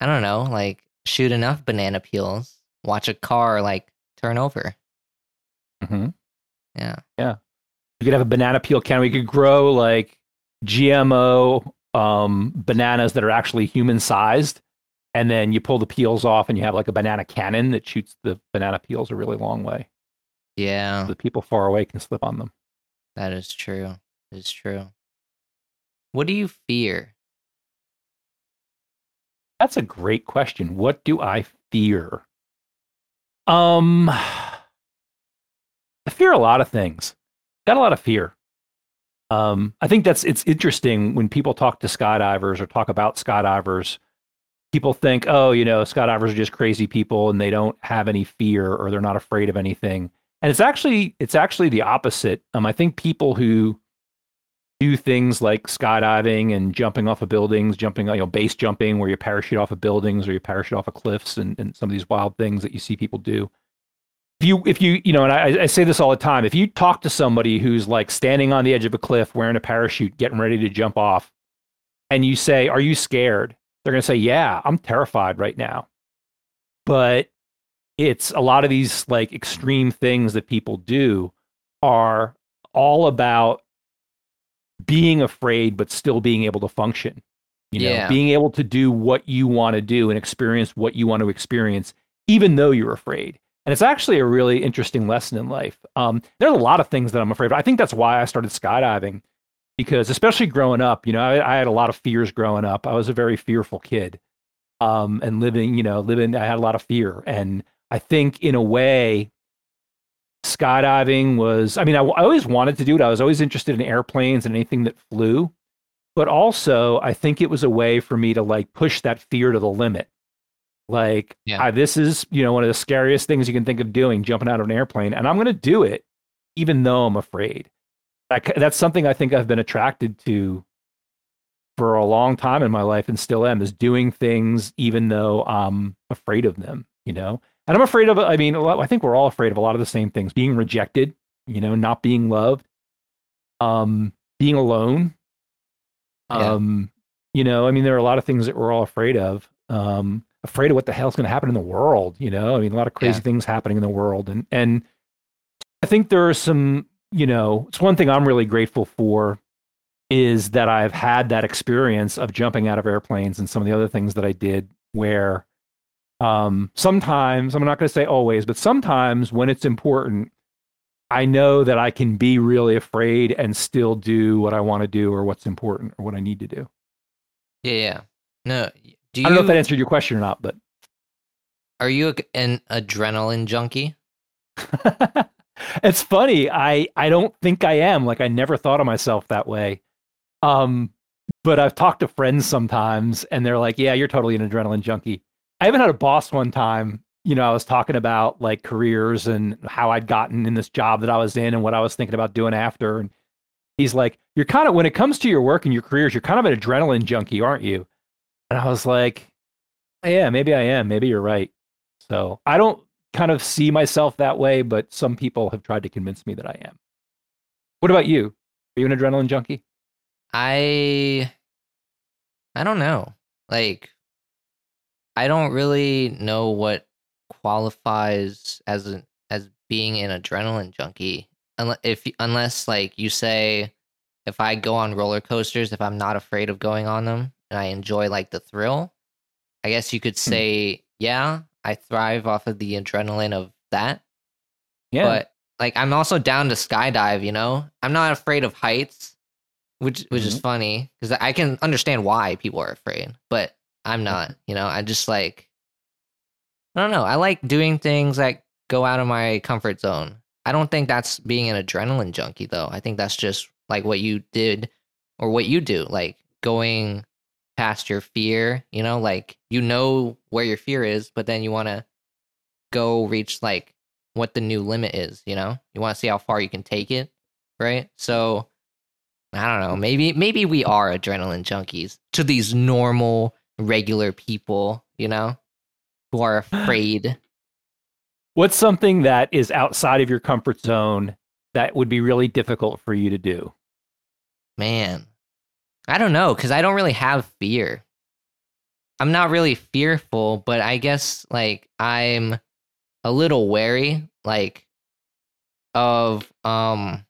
I don't know, like shoot enough banana peels, watch a car like turn over. Mm-hmm. Yeah. Yeah. You could have a banana peel can. We could grow like GMO um, bananas that are actually human sized. And then you pull the peels off and you have like a banana cannon that shoots the banana peels a really long way. Yeah. So the people far away can slip on them. That is true. It's true. What do you fear? That's a great question. What do I fear? Um, I fear a lot of things. Got a lot of fear. Um, I think that's it's interesting when people talk to skydivers or talk about skydivers. People think, oh, you know, skydivers are just crazy people and they don't have any fear or they're not afraid of anything. And it's actually it's actually the opposite. Um, I think people who do things like skydiving and jumping off of buildings, jumping, you know, base jumping, where you parachute off of buildings or you parachute off of cliffs, and, and some of these wild things that you see people do. If you, if you, you know, and I, I say this all the time, if you talk to somebody who's like standing on the edge of a cliff, wearing a parachute, getting ready to jump off, and you say, "Are you scared?" They're going to say, "Yeah, I'm terrified right now." But it's a lot of these like extreme things that people do are all about being afraid but still being able to function you know? Yeah. being able to do what you want to do and experience what you want to experience even though you're afraid. And it's actually a really interesting lesson in life. Um, there's a lot of things that i'm afraid of. I think that's why i started skydiving because especially growing up you know I, I had a lot of fears growing up. I was a very fearful kid um, and living you know living i had a lot of fear. And i think in a way skydiving was i mean I, I always wanted to do it. I was always interested in airplanes and anything that flew. But also i think it was a way for me to like push that fear to the limit. Like Yeah. I, this is you know one of the scariest things you can think of doing jumping out of an airplane and i'm going to do it even though i'm afraid that, that's something i think i've been attracted to for a long time in my life and still am is doing things even though i'm afraid of them you know and i'm afraid of i mean lot- i think we're all afraid of a lot of the same things being rejected you know not being loved um being alone Yeah. um you know i mean there are a lot of things that we're all afraid of um afraid of what the hell's going to happen in the world you know i mean a lot of crazy Yeah. things happening in the world and and i think there are some you know it's one thing i'm really grateful for is that i've had that experience of jumping out of airplanes and some of the other things that i did where um sometimes i'm not going to say always but sometimes when it's important i know that i can be really afraid and still do what i want to do or what's important or what i need to do Yeah, yeah. No, do you i don't know if that answered your question or not but are you an adrenaline junkie? it's funny. I I don't think I am. Like I never thought of myself that way. Um, but I've talked to friends sometimes, and they're like, "Yeah, you're totally an adrenaline junkie." I even had a boss one time. You know, I was talking about like careers and how I'd gotten in this job that I was in and what I was thinking about doing after. And he's like, "You're kind of when it comes to your work and your careers, you're kind of an adrenaline junkie, aren't you?" And I was like, "Yeah, maybe I am. Maybe you're right." So I don't kind of see myself that way, but some people have tried to convince me that I am. What about you? Are you an adrenaline junkie? I I don't know. Like I don't really know what qualifies as an as being an adrenaline junkie. Unless if unless like you say if I go on roller coasters, if I'm not afraid of going on them and I enjoy like the thrill, I guess you could hmm. say, yeah, I thrive off of the adrenaline of that. Yeah. But like I'm also down to skydive, you know? I'm not afraid of heights, which which is Mhm. funny because I can understand why people are afraid, but I'm not, you know? I just like I don't know. I like doing things that go out of my comfort zone. I don't think that's being an adrenaline junkie though. I think that's just like what you did or what you do, like going past your fear, you know, like you know where your fear is, but then you want to go reach like what the new limit is, you know? You want to see how far you can take it, right? So I don't know. Maybe maybe we are adrenaline junkies to these normal regular people, you know, who are afraid. What's something that is outside of your comfort zone that would be really difficult for you to do? Man, I don't know because I don't really have fear. I'm not really fearful, but I guess like I'm a little wary, like of um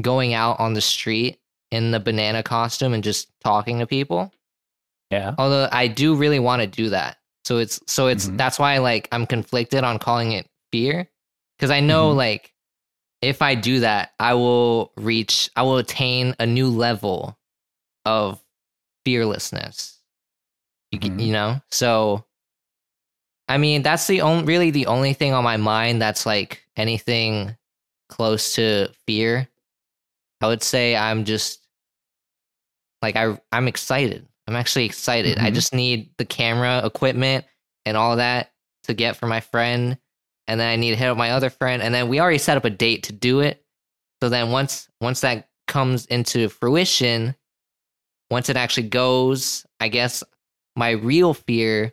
going out on the street in the banana costume and just talking to people. Yeah. Although I do really want to do that. So it's so it's Mhm. that's why like I'm conflicted on calling it fear because I know Mhm. like if I do that, I will reach I will attain a new level of fearlessness. You, g- Mhm. you know? So I mean, that's the only really the only thing on my mind that's like anything close to fear. I would say I'm just like I I'm excited. I'm actually excited. I Mhm. just need the camera equipment and all that to get for my friend and then I need to hit up my other friend and then we already set up a date to do it. So then once once that comes into fruition, once it actually goes, I guess my real fear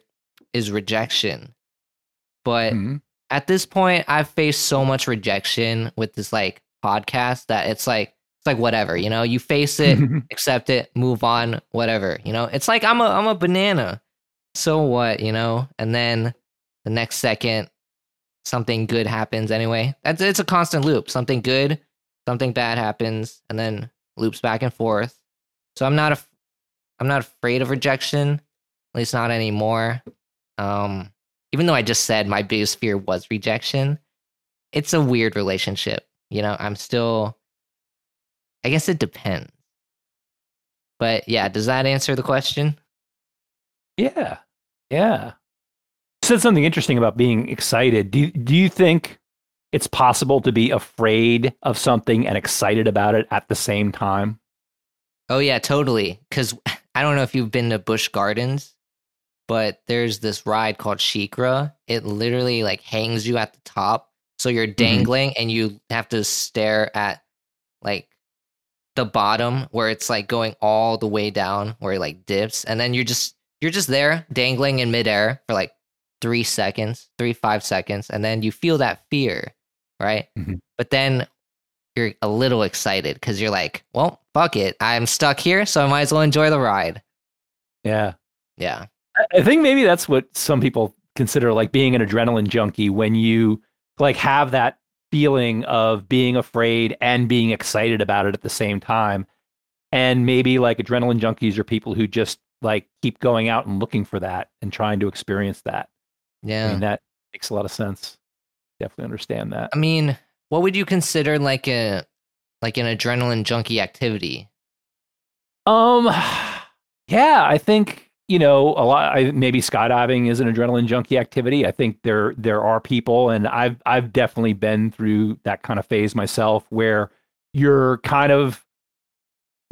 is rejection. But Mhm. at this point I've faced so much rejection with this like podcast that it's like it's like whatever, you know, you face it, accept it, move on, whatever. You know, it's like I'm a I'm a banana. So what, you know? And then the next second something good happens anyway. That's it's a constant loop. Something good, something bad happens, and then loops back and forth. So I'm not a I'm not afraid of rejection, at least not anymore. Um even though I just said my biggest fear was rejection, it's a weird relationship. You know, I'm still I guess it depends. But yeah, does that answer the question? Yeah. Yeah. Said something interesting about being excited. Do you, do you think it's possible to be afraid of something and excited about it at the same time? Oh yeah, totally. Cause I don't know if you've been to Busch Gardens, but there's this ride called SheiKra. It literally like hangs you at the top. So you're mm-hmm. dangling and you have to stare at like the bottom where it's like going all the way down where it like dips. And then you're just you're just there dangling in midair for like three seconds, three, five seconds, and then you feel that fear, right? Mhm. But then you're a little excited because you're like, well, fuck it. I'm stuck here, so I might as well enjoy the ride. Yeah. Yeah. I think maybe that's what some people consider like being an adrenaline junkie when you like have that feeling of being afraid and being excited about it at the same time. And maybe like adrenaline junkies are people who just like keep going out and looking for that and trying to experience that. I Yeah. mean, that makes a lot of sense. Definitely understand that. I mean, what would you consider like a like an adrenaline junkie activity? Um, yeah, I think you know a lot. I, maybe skydiving is an adrenaline junkie activity. I think there there are people, and I've I've definitely been through that kind of phase myself, where you're kind of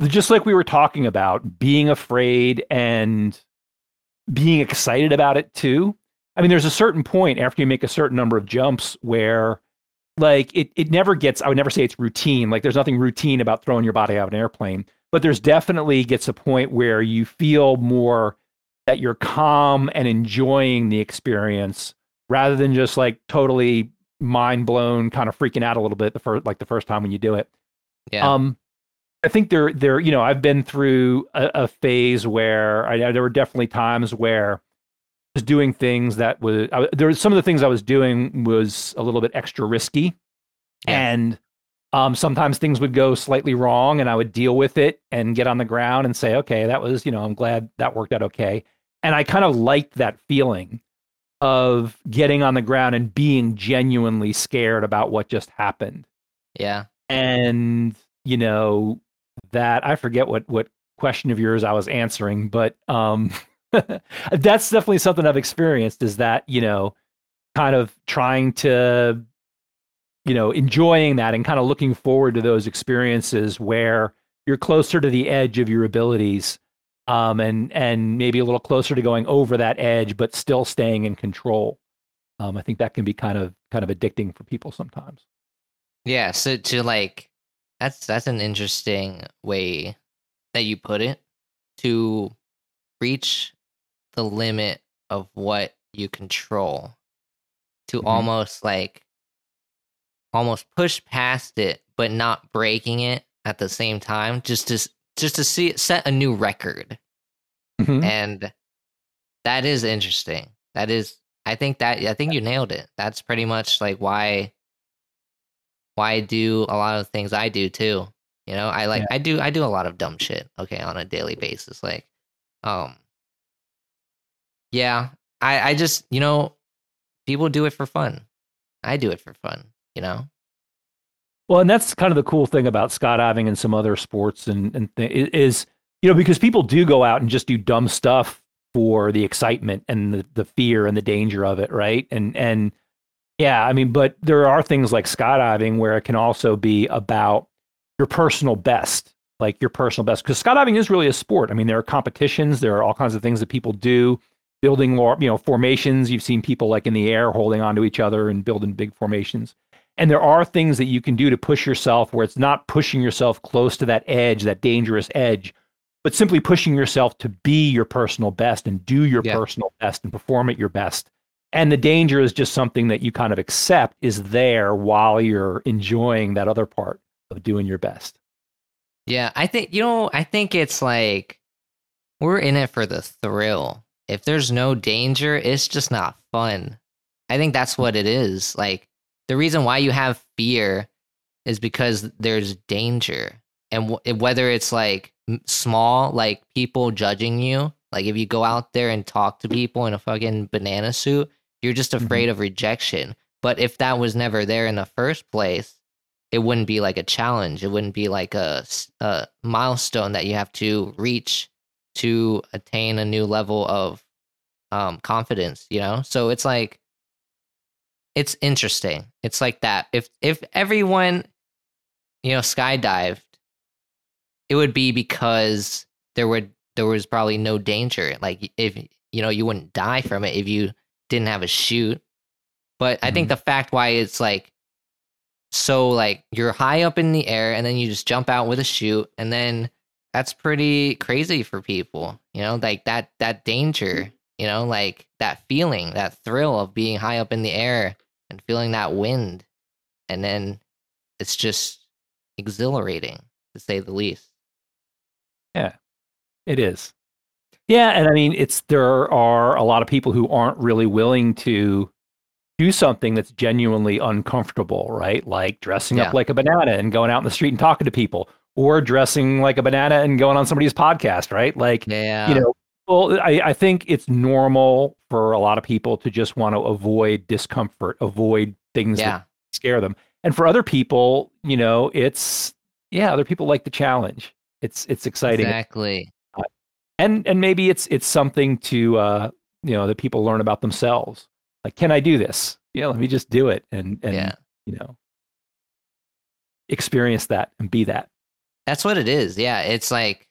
just like we were talking about, being afraid and being excited about it too. I mean, there's a certain point after you make a certain number of jumps where like it, it never gets i would never say it's routine like there's nothing routine about throwing your body out of an airplane but there's definitely gets a point where you feel more that you're calm and enjoying the experience rather than just like totally mind blown kind of freaking out a little bit the first like the first time when you do it Yeah. um i think there there you know i've been through a, a phase where I, there were definitely times where was doing things that was I, there was some of the things I was doing was a little bit extra risky, Yeah. and um, sometimes things would go slightly wrong, and I would deal with it and get on the ground and say, okay, that was you know I'm glad that worked out okay, and I kind of liked that feeling. of getting on the ground and being genuinely scared about what just happened. Yeah. And, you know, that I forget what what question of yours I was answering, but um that's definitely something I've experienced is that, you know, kind of trying to you know, enjoying that and kind of looking forward to those experiences where you're closer to the edge of your abilities um, and and maybe a little closer to going over that edge, but still staying in control. Um, I think that can be kind of kind of addicting for people sometimes. Yeah. So to like, that's that's an interesting way that you put it to reach the limit of what you control to Mhm. almost like almost push past it but not breaking it at the same time just to just to see set a new record Mhm. and that is interesting that is i think that i think you nailed it that's pretty much like why why i do a lot of things i do too you know i like Yeah. i do i do a lot of dumb shit okay on a daily basis like um yeah i i just you know people do it for fun i do it for fun you know Well, and that's kind of the cool thing about skydiving and some other sports and and th- is you know because people do go out and just do dumb stuff for the excitement and the, the fear and the danger of it, right? And and yeah, I mean, but there are things like skydiving where it can also be about your personal best, like your personal best, because skydiving is really a sport. I mean, there are competitions, there are all kinds of things that people do, building more, you know, formations. You've seen people like in the air holding onto each other and building big formations. And there are things that you can do to push yourself where it's not pushing yourself close to that edge, that dangerous edge, but simply pushing yourself to be your personal best and do your Yeah. personal best and perform at your best. And the danger is just something that you kind of accept is there while you're enjoying that other part of doing your best. Yeah, I think you know, I think it's like we're in it for the thrill. If there's no danger, it's just not fun. I think that's what it is. Like the reason why you have fear is because there's danger. And w- whether it's like small, like people judging you, like if you go out there and talk to people in a fucking banana suit, you're just mm-hmm. afraid of rejection. But if that was never there in the first place, it wouldn't be like a challenge. It wouldn't be like a, a milestone that you have to reach to attain a new level of um, confidence. You know, so it's like it's interesting. It's like that. If if everyone, you know, skydived, it would be because there would there was probably no danger. Like if you know you wouldn't die from it if you didn't have a chute. But I think Mhm. the fact why it's like so like you're high up in the air and then you just jump out with a chute and then that's pretty crazy for people you know like that that danger you know like that feeling that thrill of being high up in the air and feeling that wind and then it's just exhilarating to say the least Yeah. It is. Yeah, and I mean it's there are a lot of people who aren't really willing to do something that's genuinely uncomfortable, right? Like dressing Yeah. up like a banana and going out in the street and talking to people or dressing like a banana and going on somebody's podcast, right? Like yeah. you know, well, I, I think it's normal for a lot of people to just want to avoid discomfort, avoid things yeah. that scare them. And for other people, you know, it's yeah, other people like the challenge. It's it's exciting. Exactly. And and maybe it's it's something to uh you know that people learn about themselves. Like can i do this? Yeah let me just do it and and yeah. you know experience that and be that That's what it is. Yeah, it's like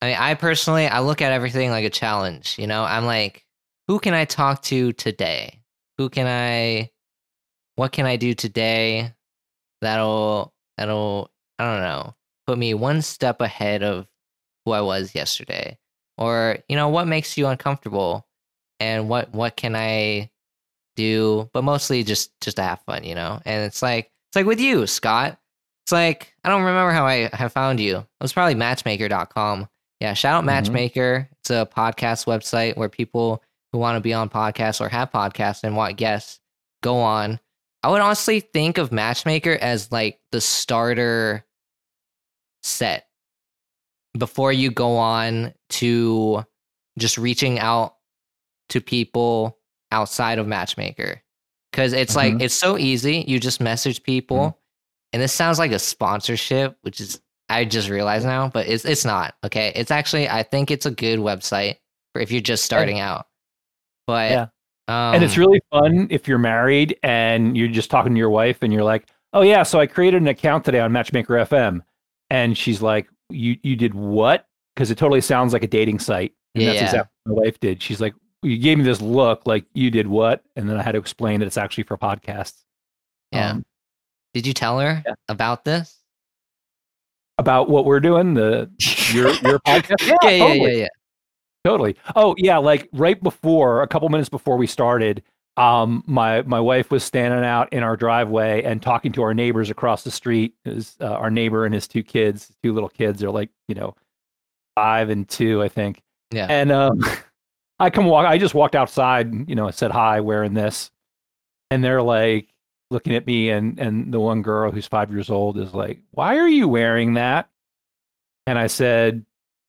I mean, I personally I look at everything like a challenge, you know? I'm like, who can I talk to today? Who can I what can I do today that'll that'll I don't know, put me one step ahead of who I was yesterday? Or, you know, what makes you uncomfortable and what what can I do? But mostly just just to have fun, you know? And it's like it's like with you, Scott. It's like I don't remember how I have found you. It was probably matchmaker.com. Yeah, shout out Mhm. Matchmaker. It's a podcast website where people who want to be on podcasts or have podcasts and want guests go on. I would honestly think of Matchmaker as like the starter set before you go on to just reaching out to people outside of Matchmaker because it's Mhm. like it's so easy. You just message people, Mm-hmm. And this sounds like a sponsorship, which is I just realized now, but it's it's not. Okay, it's actually I think it's a good website for if you're just starting out. But Yeah. um, and it's really fun if you're married and you're just talking to your wife and you're like, "Oh yeah, so I created an account today on Matchmaker FM," and she's like, "You you did what?" Because it totally sounds like a dating site, and that's Yeah. exactly what my wife did. She's like, "You gave me this look, like you did what?" And then I had to explain that it's actually for podcasts. yeah. Um, Did you tell her yeah. about this? about what we're doing, the your your podcast. yeah, yeah, totally. yeah, yeah. Totally. Oh yeah, like right before, a couple minutes before we started, um, my my wife was standing out in our driveway and talking to our neighbors across the street. Is uh, our neighbor and his two kids, two little kids, they're like you know five and two, I think. Yeah. And um, I come walk. I just walked outside, you know, I said hi, wearing this, and they're like looking at me, and and the one girl who's five years old is like, "Why are you wearing that?" And I said,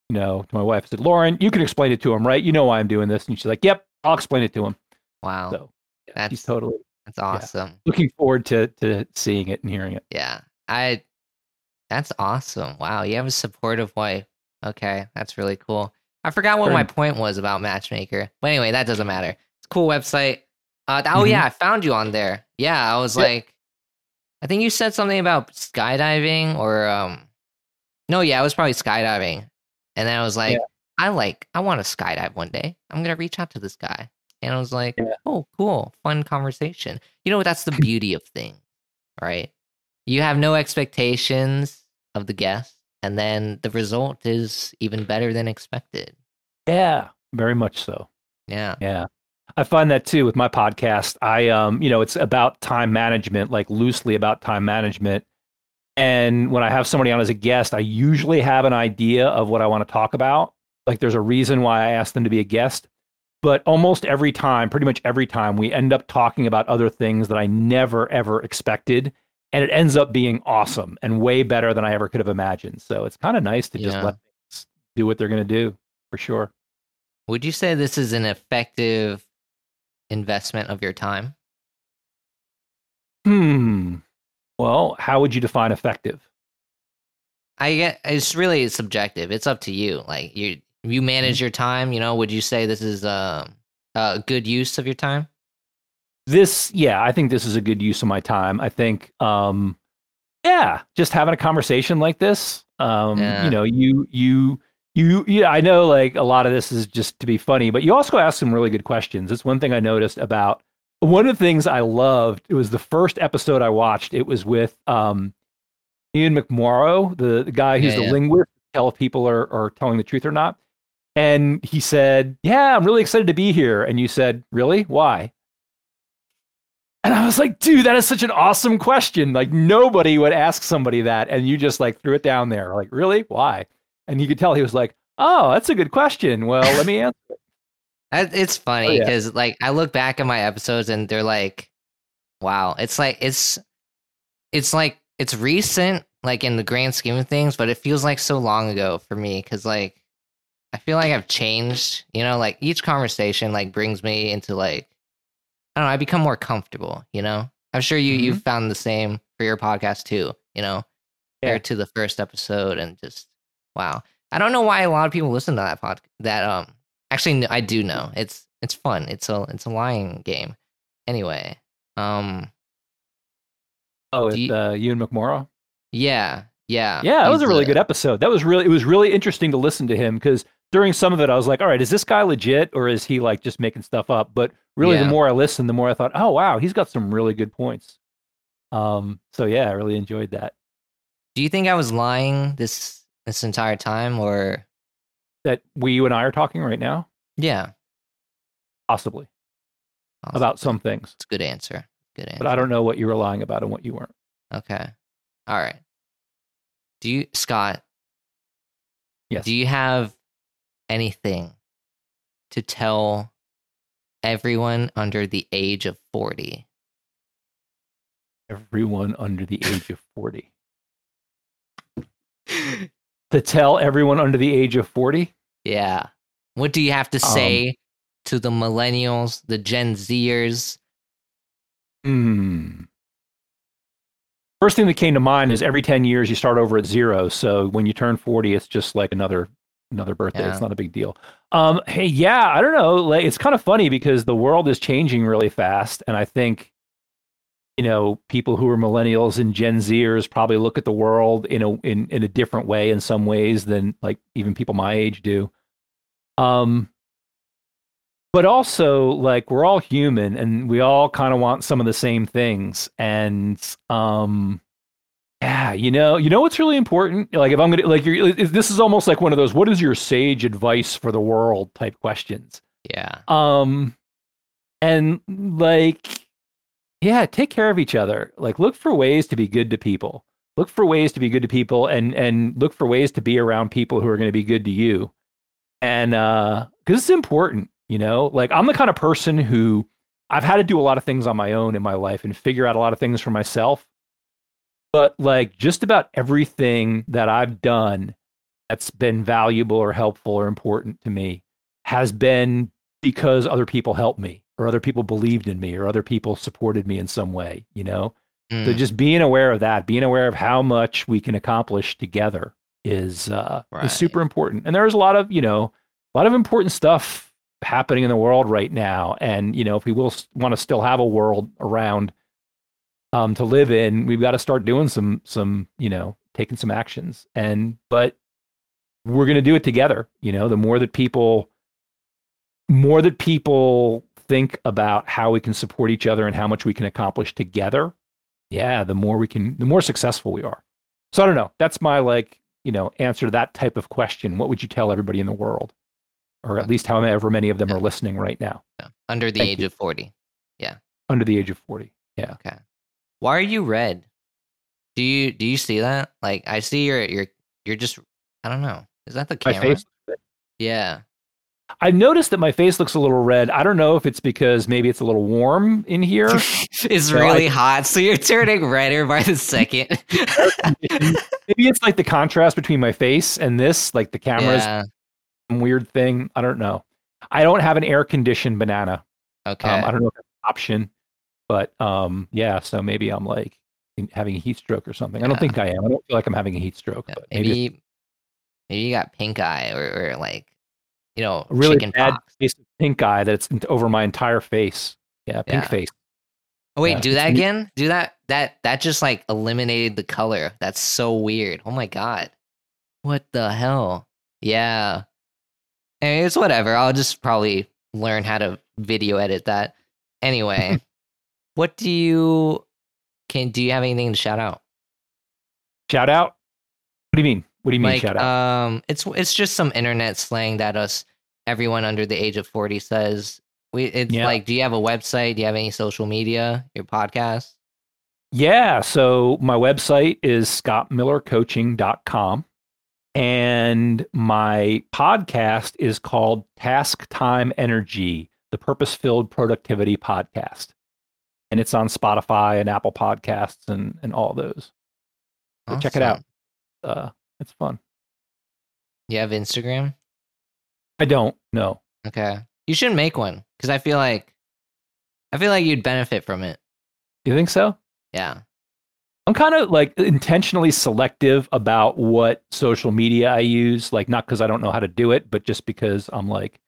you know, to my wife, I said, Lauren, you can explain it to him, right? You know why I'm doing this. And she's like, Yep, I'll explain it to him. Wow, So yeah, That's- totally that's awesome. looking forward to to seeing it and hearing it. Yeah. I that's awesome. Wow, you have a supportive wife. Okay, that's really cool. I forgot what my point was about Matchmaker. But anyway, that doesn't matter. It's a cool website. Uh oh Mhm. yeah, I found you on there. Yeah, I was Yep. like I think you said something about skydiving or um no, yeah, it was probably skydiving. And then I was like, Yeah. I like I want to skydive one day. I'm gonna reach out to this guy. And I was like, Yeah. oh, cool, fun conversation. You know, what that's the beauty of things, right? You have no expectations of the guest, and then the result is even better than expected. Yeah, very much so. Yeah. Yeah. I find that too with my podcast. I um, you know, it's about time management, like loosely about time management. And when I have somebody on as a guest, I usually have an idea of what I want to talk about. Like there's a reason why I asked them to be a guest. But almost every time, pretty much every time, we end up talking about other things that I never ever expected. And it ends up being awesome and way better than I ever could have imagined. So it's kind of nice to just Yeah. let things do what they're going to do for sure. Would you say this is an effective investment of your time? Hmm. Well, how would you define effective? I get it's really subjective. It's up to you. Like you you manage your time, you know, would you say this is um a good use of your time? This, yeah, I think this is a good use of my time. I think, um, yeah, just having a conversation like this, um, Yeah. you know, you, you, you, yeah, I know like a lot of this is just to be funny, but you also asked some really good questions. It's one thing I noticed about one of the things I loved. It was the first episode I watched. It was with um, Ian McMorrow, the, the guy who's Yeah, the yeah. linguist, tell if people are, are telling the truth or not. And he said, Yeah, I'm really excited to be here. And you said, Really? Why? And I was like, dude, that is such an awesome question. Like nobody would ask somebody that. And you just like threw it down there. Like, really? Why? And you could tell he was like, Oh, that's a good question. Well, let me answer. it." It's oh, funny Oh, yeah. because like I look back at my episodes and they're like, wow, it's like it's it's like it's recent, like in the grand scheme of things, but it feels like so long ago for me because like I feel like I've changed. You know, like each conversation like brings me into like I don't know. I become more comfortable. You know, I'm sure you you mm-hmm. found the same for your podcast too. You know, Yeah. compared to the first episode and just wow. I don't know why a lot of people listen to that pod that um actually I do know. It's it's fun. It's a it's a lying game. Anyway, um Oh, with you- uh, Ewan McMorrow. yeah, yeah. Yeah, that was a really a- good episode. That was really it was really interesting to listen to him because during some of it I was like, all right, is this guy legit or is he like just making stuff up? But really, the more I listened, the more I thought, oh wow, he's got some really good points. Um, so yeah, I really enjoyed that. Do you think I was lying this this entire time or That we, you and I are talking right now, yeah? possibly Awesome. about some things, It's a good answer. Good answer. but I don't know what you were lying about and what you weren't. Okay. All right. Do you Scott, Yes. do you have anything to tell everyone under the age of 40? Everyone under the age of forty. To tell everyone under the age of forty, Yeah. What do you have to Um, say to the millennials, the Gen Zers? Hmm. First thing that came to mind is every 10 years you start over at zero. So when you turn 40, it's just like another another birthday. Yeah. It's not a big deal. Um, hey, yeah, I don't know. Like, it's kind of funny because the world is changing really fast, and I think you know people who are millennials and Gen Zers probably look at the world in a in in a different way in some ways than like even people my age do. Um, but also like we're all human and we all kind of want some of the same things and um yeah you know you know what's really important like if i'm gonna like you're this is almost like one of those what is your sage advice for the world type questions Yeah. um and like yeah take care of each other. Like look for ways to be good to people. Look for ways to be good to people and and look for ways to be around people who are going to be good to you. And uh because it's important you know? Like i'm the kind of person who i've had to do a lot of things on my own in my life and figure out a lot of things for myself. But like just about everything that i've done that's been valuable or helpful or important to me has been because other people helped me or other people believed in me or other people supported me in some way you know? So Mm, just being aware of that being aware of how much we can accomplish together is uh Right. is super important. And there's a lot of you know a lot of important stuff happening in the world right now. And you know if we will want to still have a world around um to live in we've got to start doing some some you know taking some actions. And but we're going to do it together you know? The more that people more that people think about how we can support each other and how much we can accomplish together yeah the more we can the more successful we are so i don't know that's my like you know answer to that type of question what would you tell everybody in the world or at least however many of them are listening right now yeah. Under the Thank age you. of 40. Yeah. under the age of 40 yeah Okay. Why are you red? Do you do you see that? Like I see you're you're you're just I don't know. Is that the camera? Yeah. I've noticed that my face looks a little red i don't know if it's because maybe it's a little warm in here it's I- really hot, so you're turning redder by the second. maybe it's like the contrast between my face and this like the camera's yeah. weird thing i don't know i don't have an air conditioned banana Okay. Um, I don't know if that's an option, but um, yeah. So maybe I'm like having a heat stroke or something. I don't think I am. I don't feel like I'm having a heat stroke, Yeah, but maybe, maybe maybe you got pink eye or, or like you know a really bad pox. case of pink eye that's over my entire face. Yeah, pink Yeah. face. Oh wait, yeah, do that again? Do that that that just like eliminated the color. That's so weird. Oh my god. What the hell? Yeah. And it's whatever. I'll just probably learn how to video edit that. Anyway, what do you can do you have anything to shout out? Shout out. What do you mean? What do you mean like shout out? um it's it's just some internet slang that us everyone under the age of 40 says. We it's Yeah. like do you have a website? Do you have any social media? Your podcast? Yeah. So my website is scottmillercoaching.com. And my podcast is called Task Time Energy, the purpose filled productivity podcast. And it's on Spotify and Apple Podcasts and, and all those. So check it out. Uh, it's fun. You have Instagram? I don't No. Okay. You should make one because I feel like I feel like you'd benefit from it. You think so? Yeah. I'm kind of like intentionally selective about what social media I use, like not because I don't know how to do it, but just because I'm like,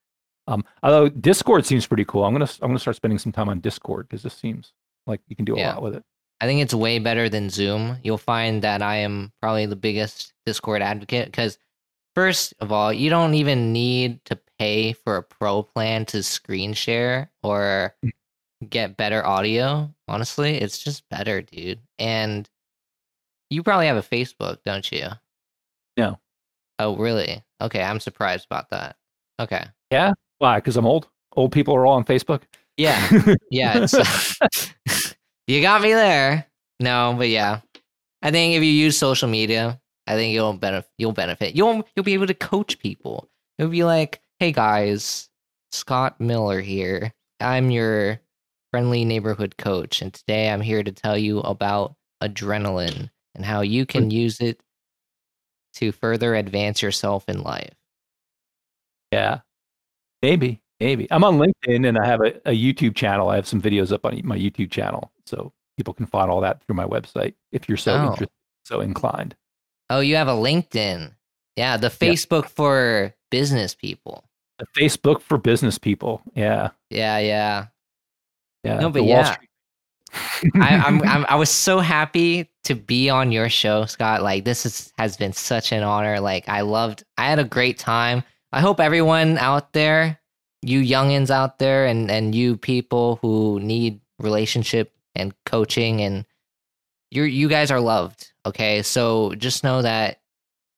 um, although Discord seems pretty cool. I'm gonna I'm gonna start spending some time on Discord because this seems like you can do a Yeah. lot with it. I think it's way better than Zoom. You'll find that I am probably the biggest Discord advocate because, first of all, you don't even need to pay for a pro plan to screen share or mm. get better audio. Honestly, it's just better, dude. And you probably have a Facebook, don't you? No. Oh, really? Okay, I'm surprised about that. Okay. Yeah. Why? Because I'm old. Old people are all on Facebook. Yeah. Yeah. Uh, You got me there. No, but yeah. I think if you use social media, I think you'll benefit. You'll benefit. You'll you'll be able to coach people. You'll be like, "Hey guys, Scott Miller here. I'm your friendly neighborhood coach, and today I'm here to tell you about adrenaline and how you can hmm. use it to further advance yourself in life." yeah, maybe. Maybe I'm on LinkedIn and I have a, a YouTube channel. I have some videos up on my YouTube channel, so people can find all that through my website if you're so Oh. interested, so inclined. Oh, you have a LinkedIn. Yeah, the Facebook for business people. A Facebook for business people. Yeah, Yeah, yeah. yeah. No, the but Wall yeah. Street- I, I'm, I'm I was so happy to be on your show, Scott. Like this is, has been such an honor. Like I loved. I had a great time. I hope everyone out there, you youngins out there, and and you people who need relationship and coaching, and you're you guys are loved. Okay, so just know that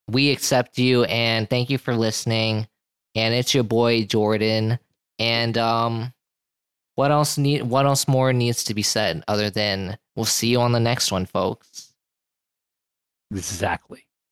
we accept you, and thank you for listening. And it's your boy Jordan, and um what else need what else more needs to be said other than we'll see you on the next one folks exactly.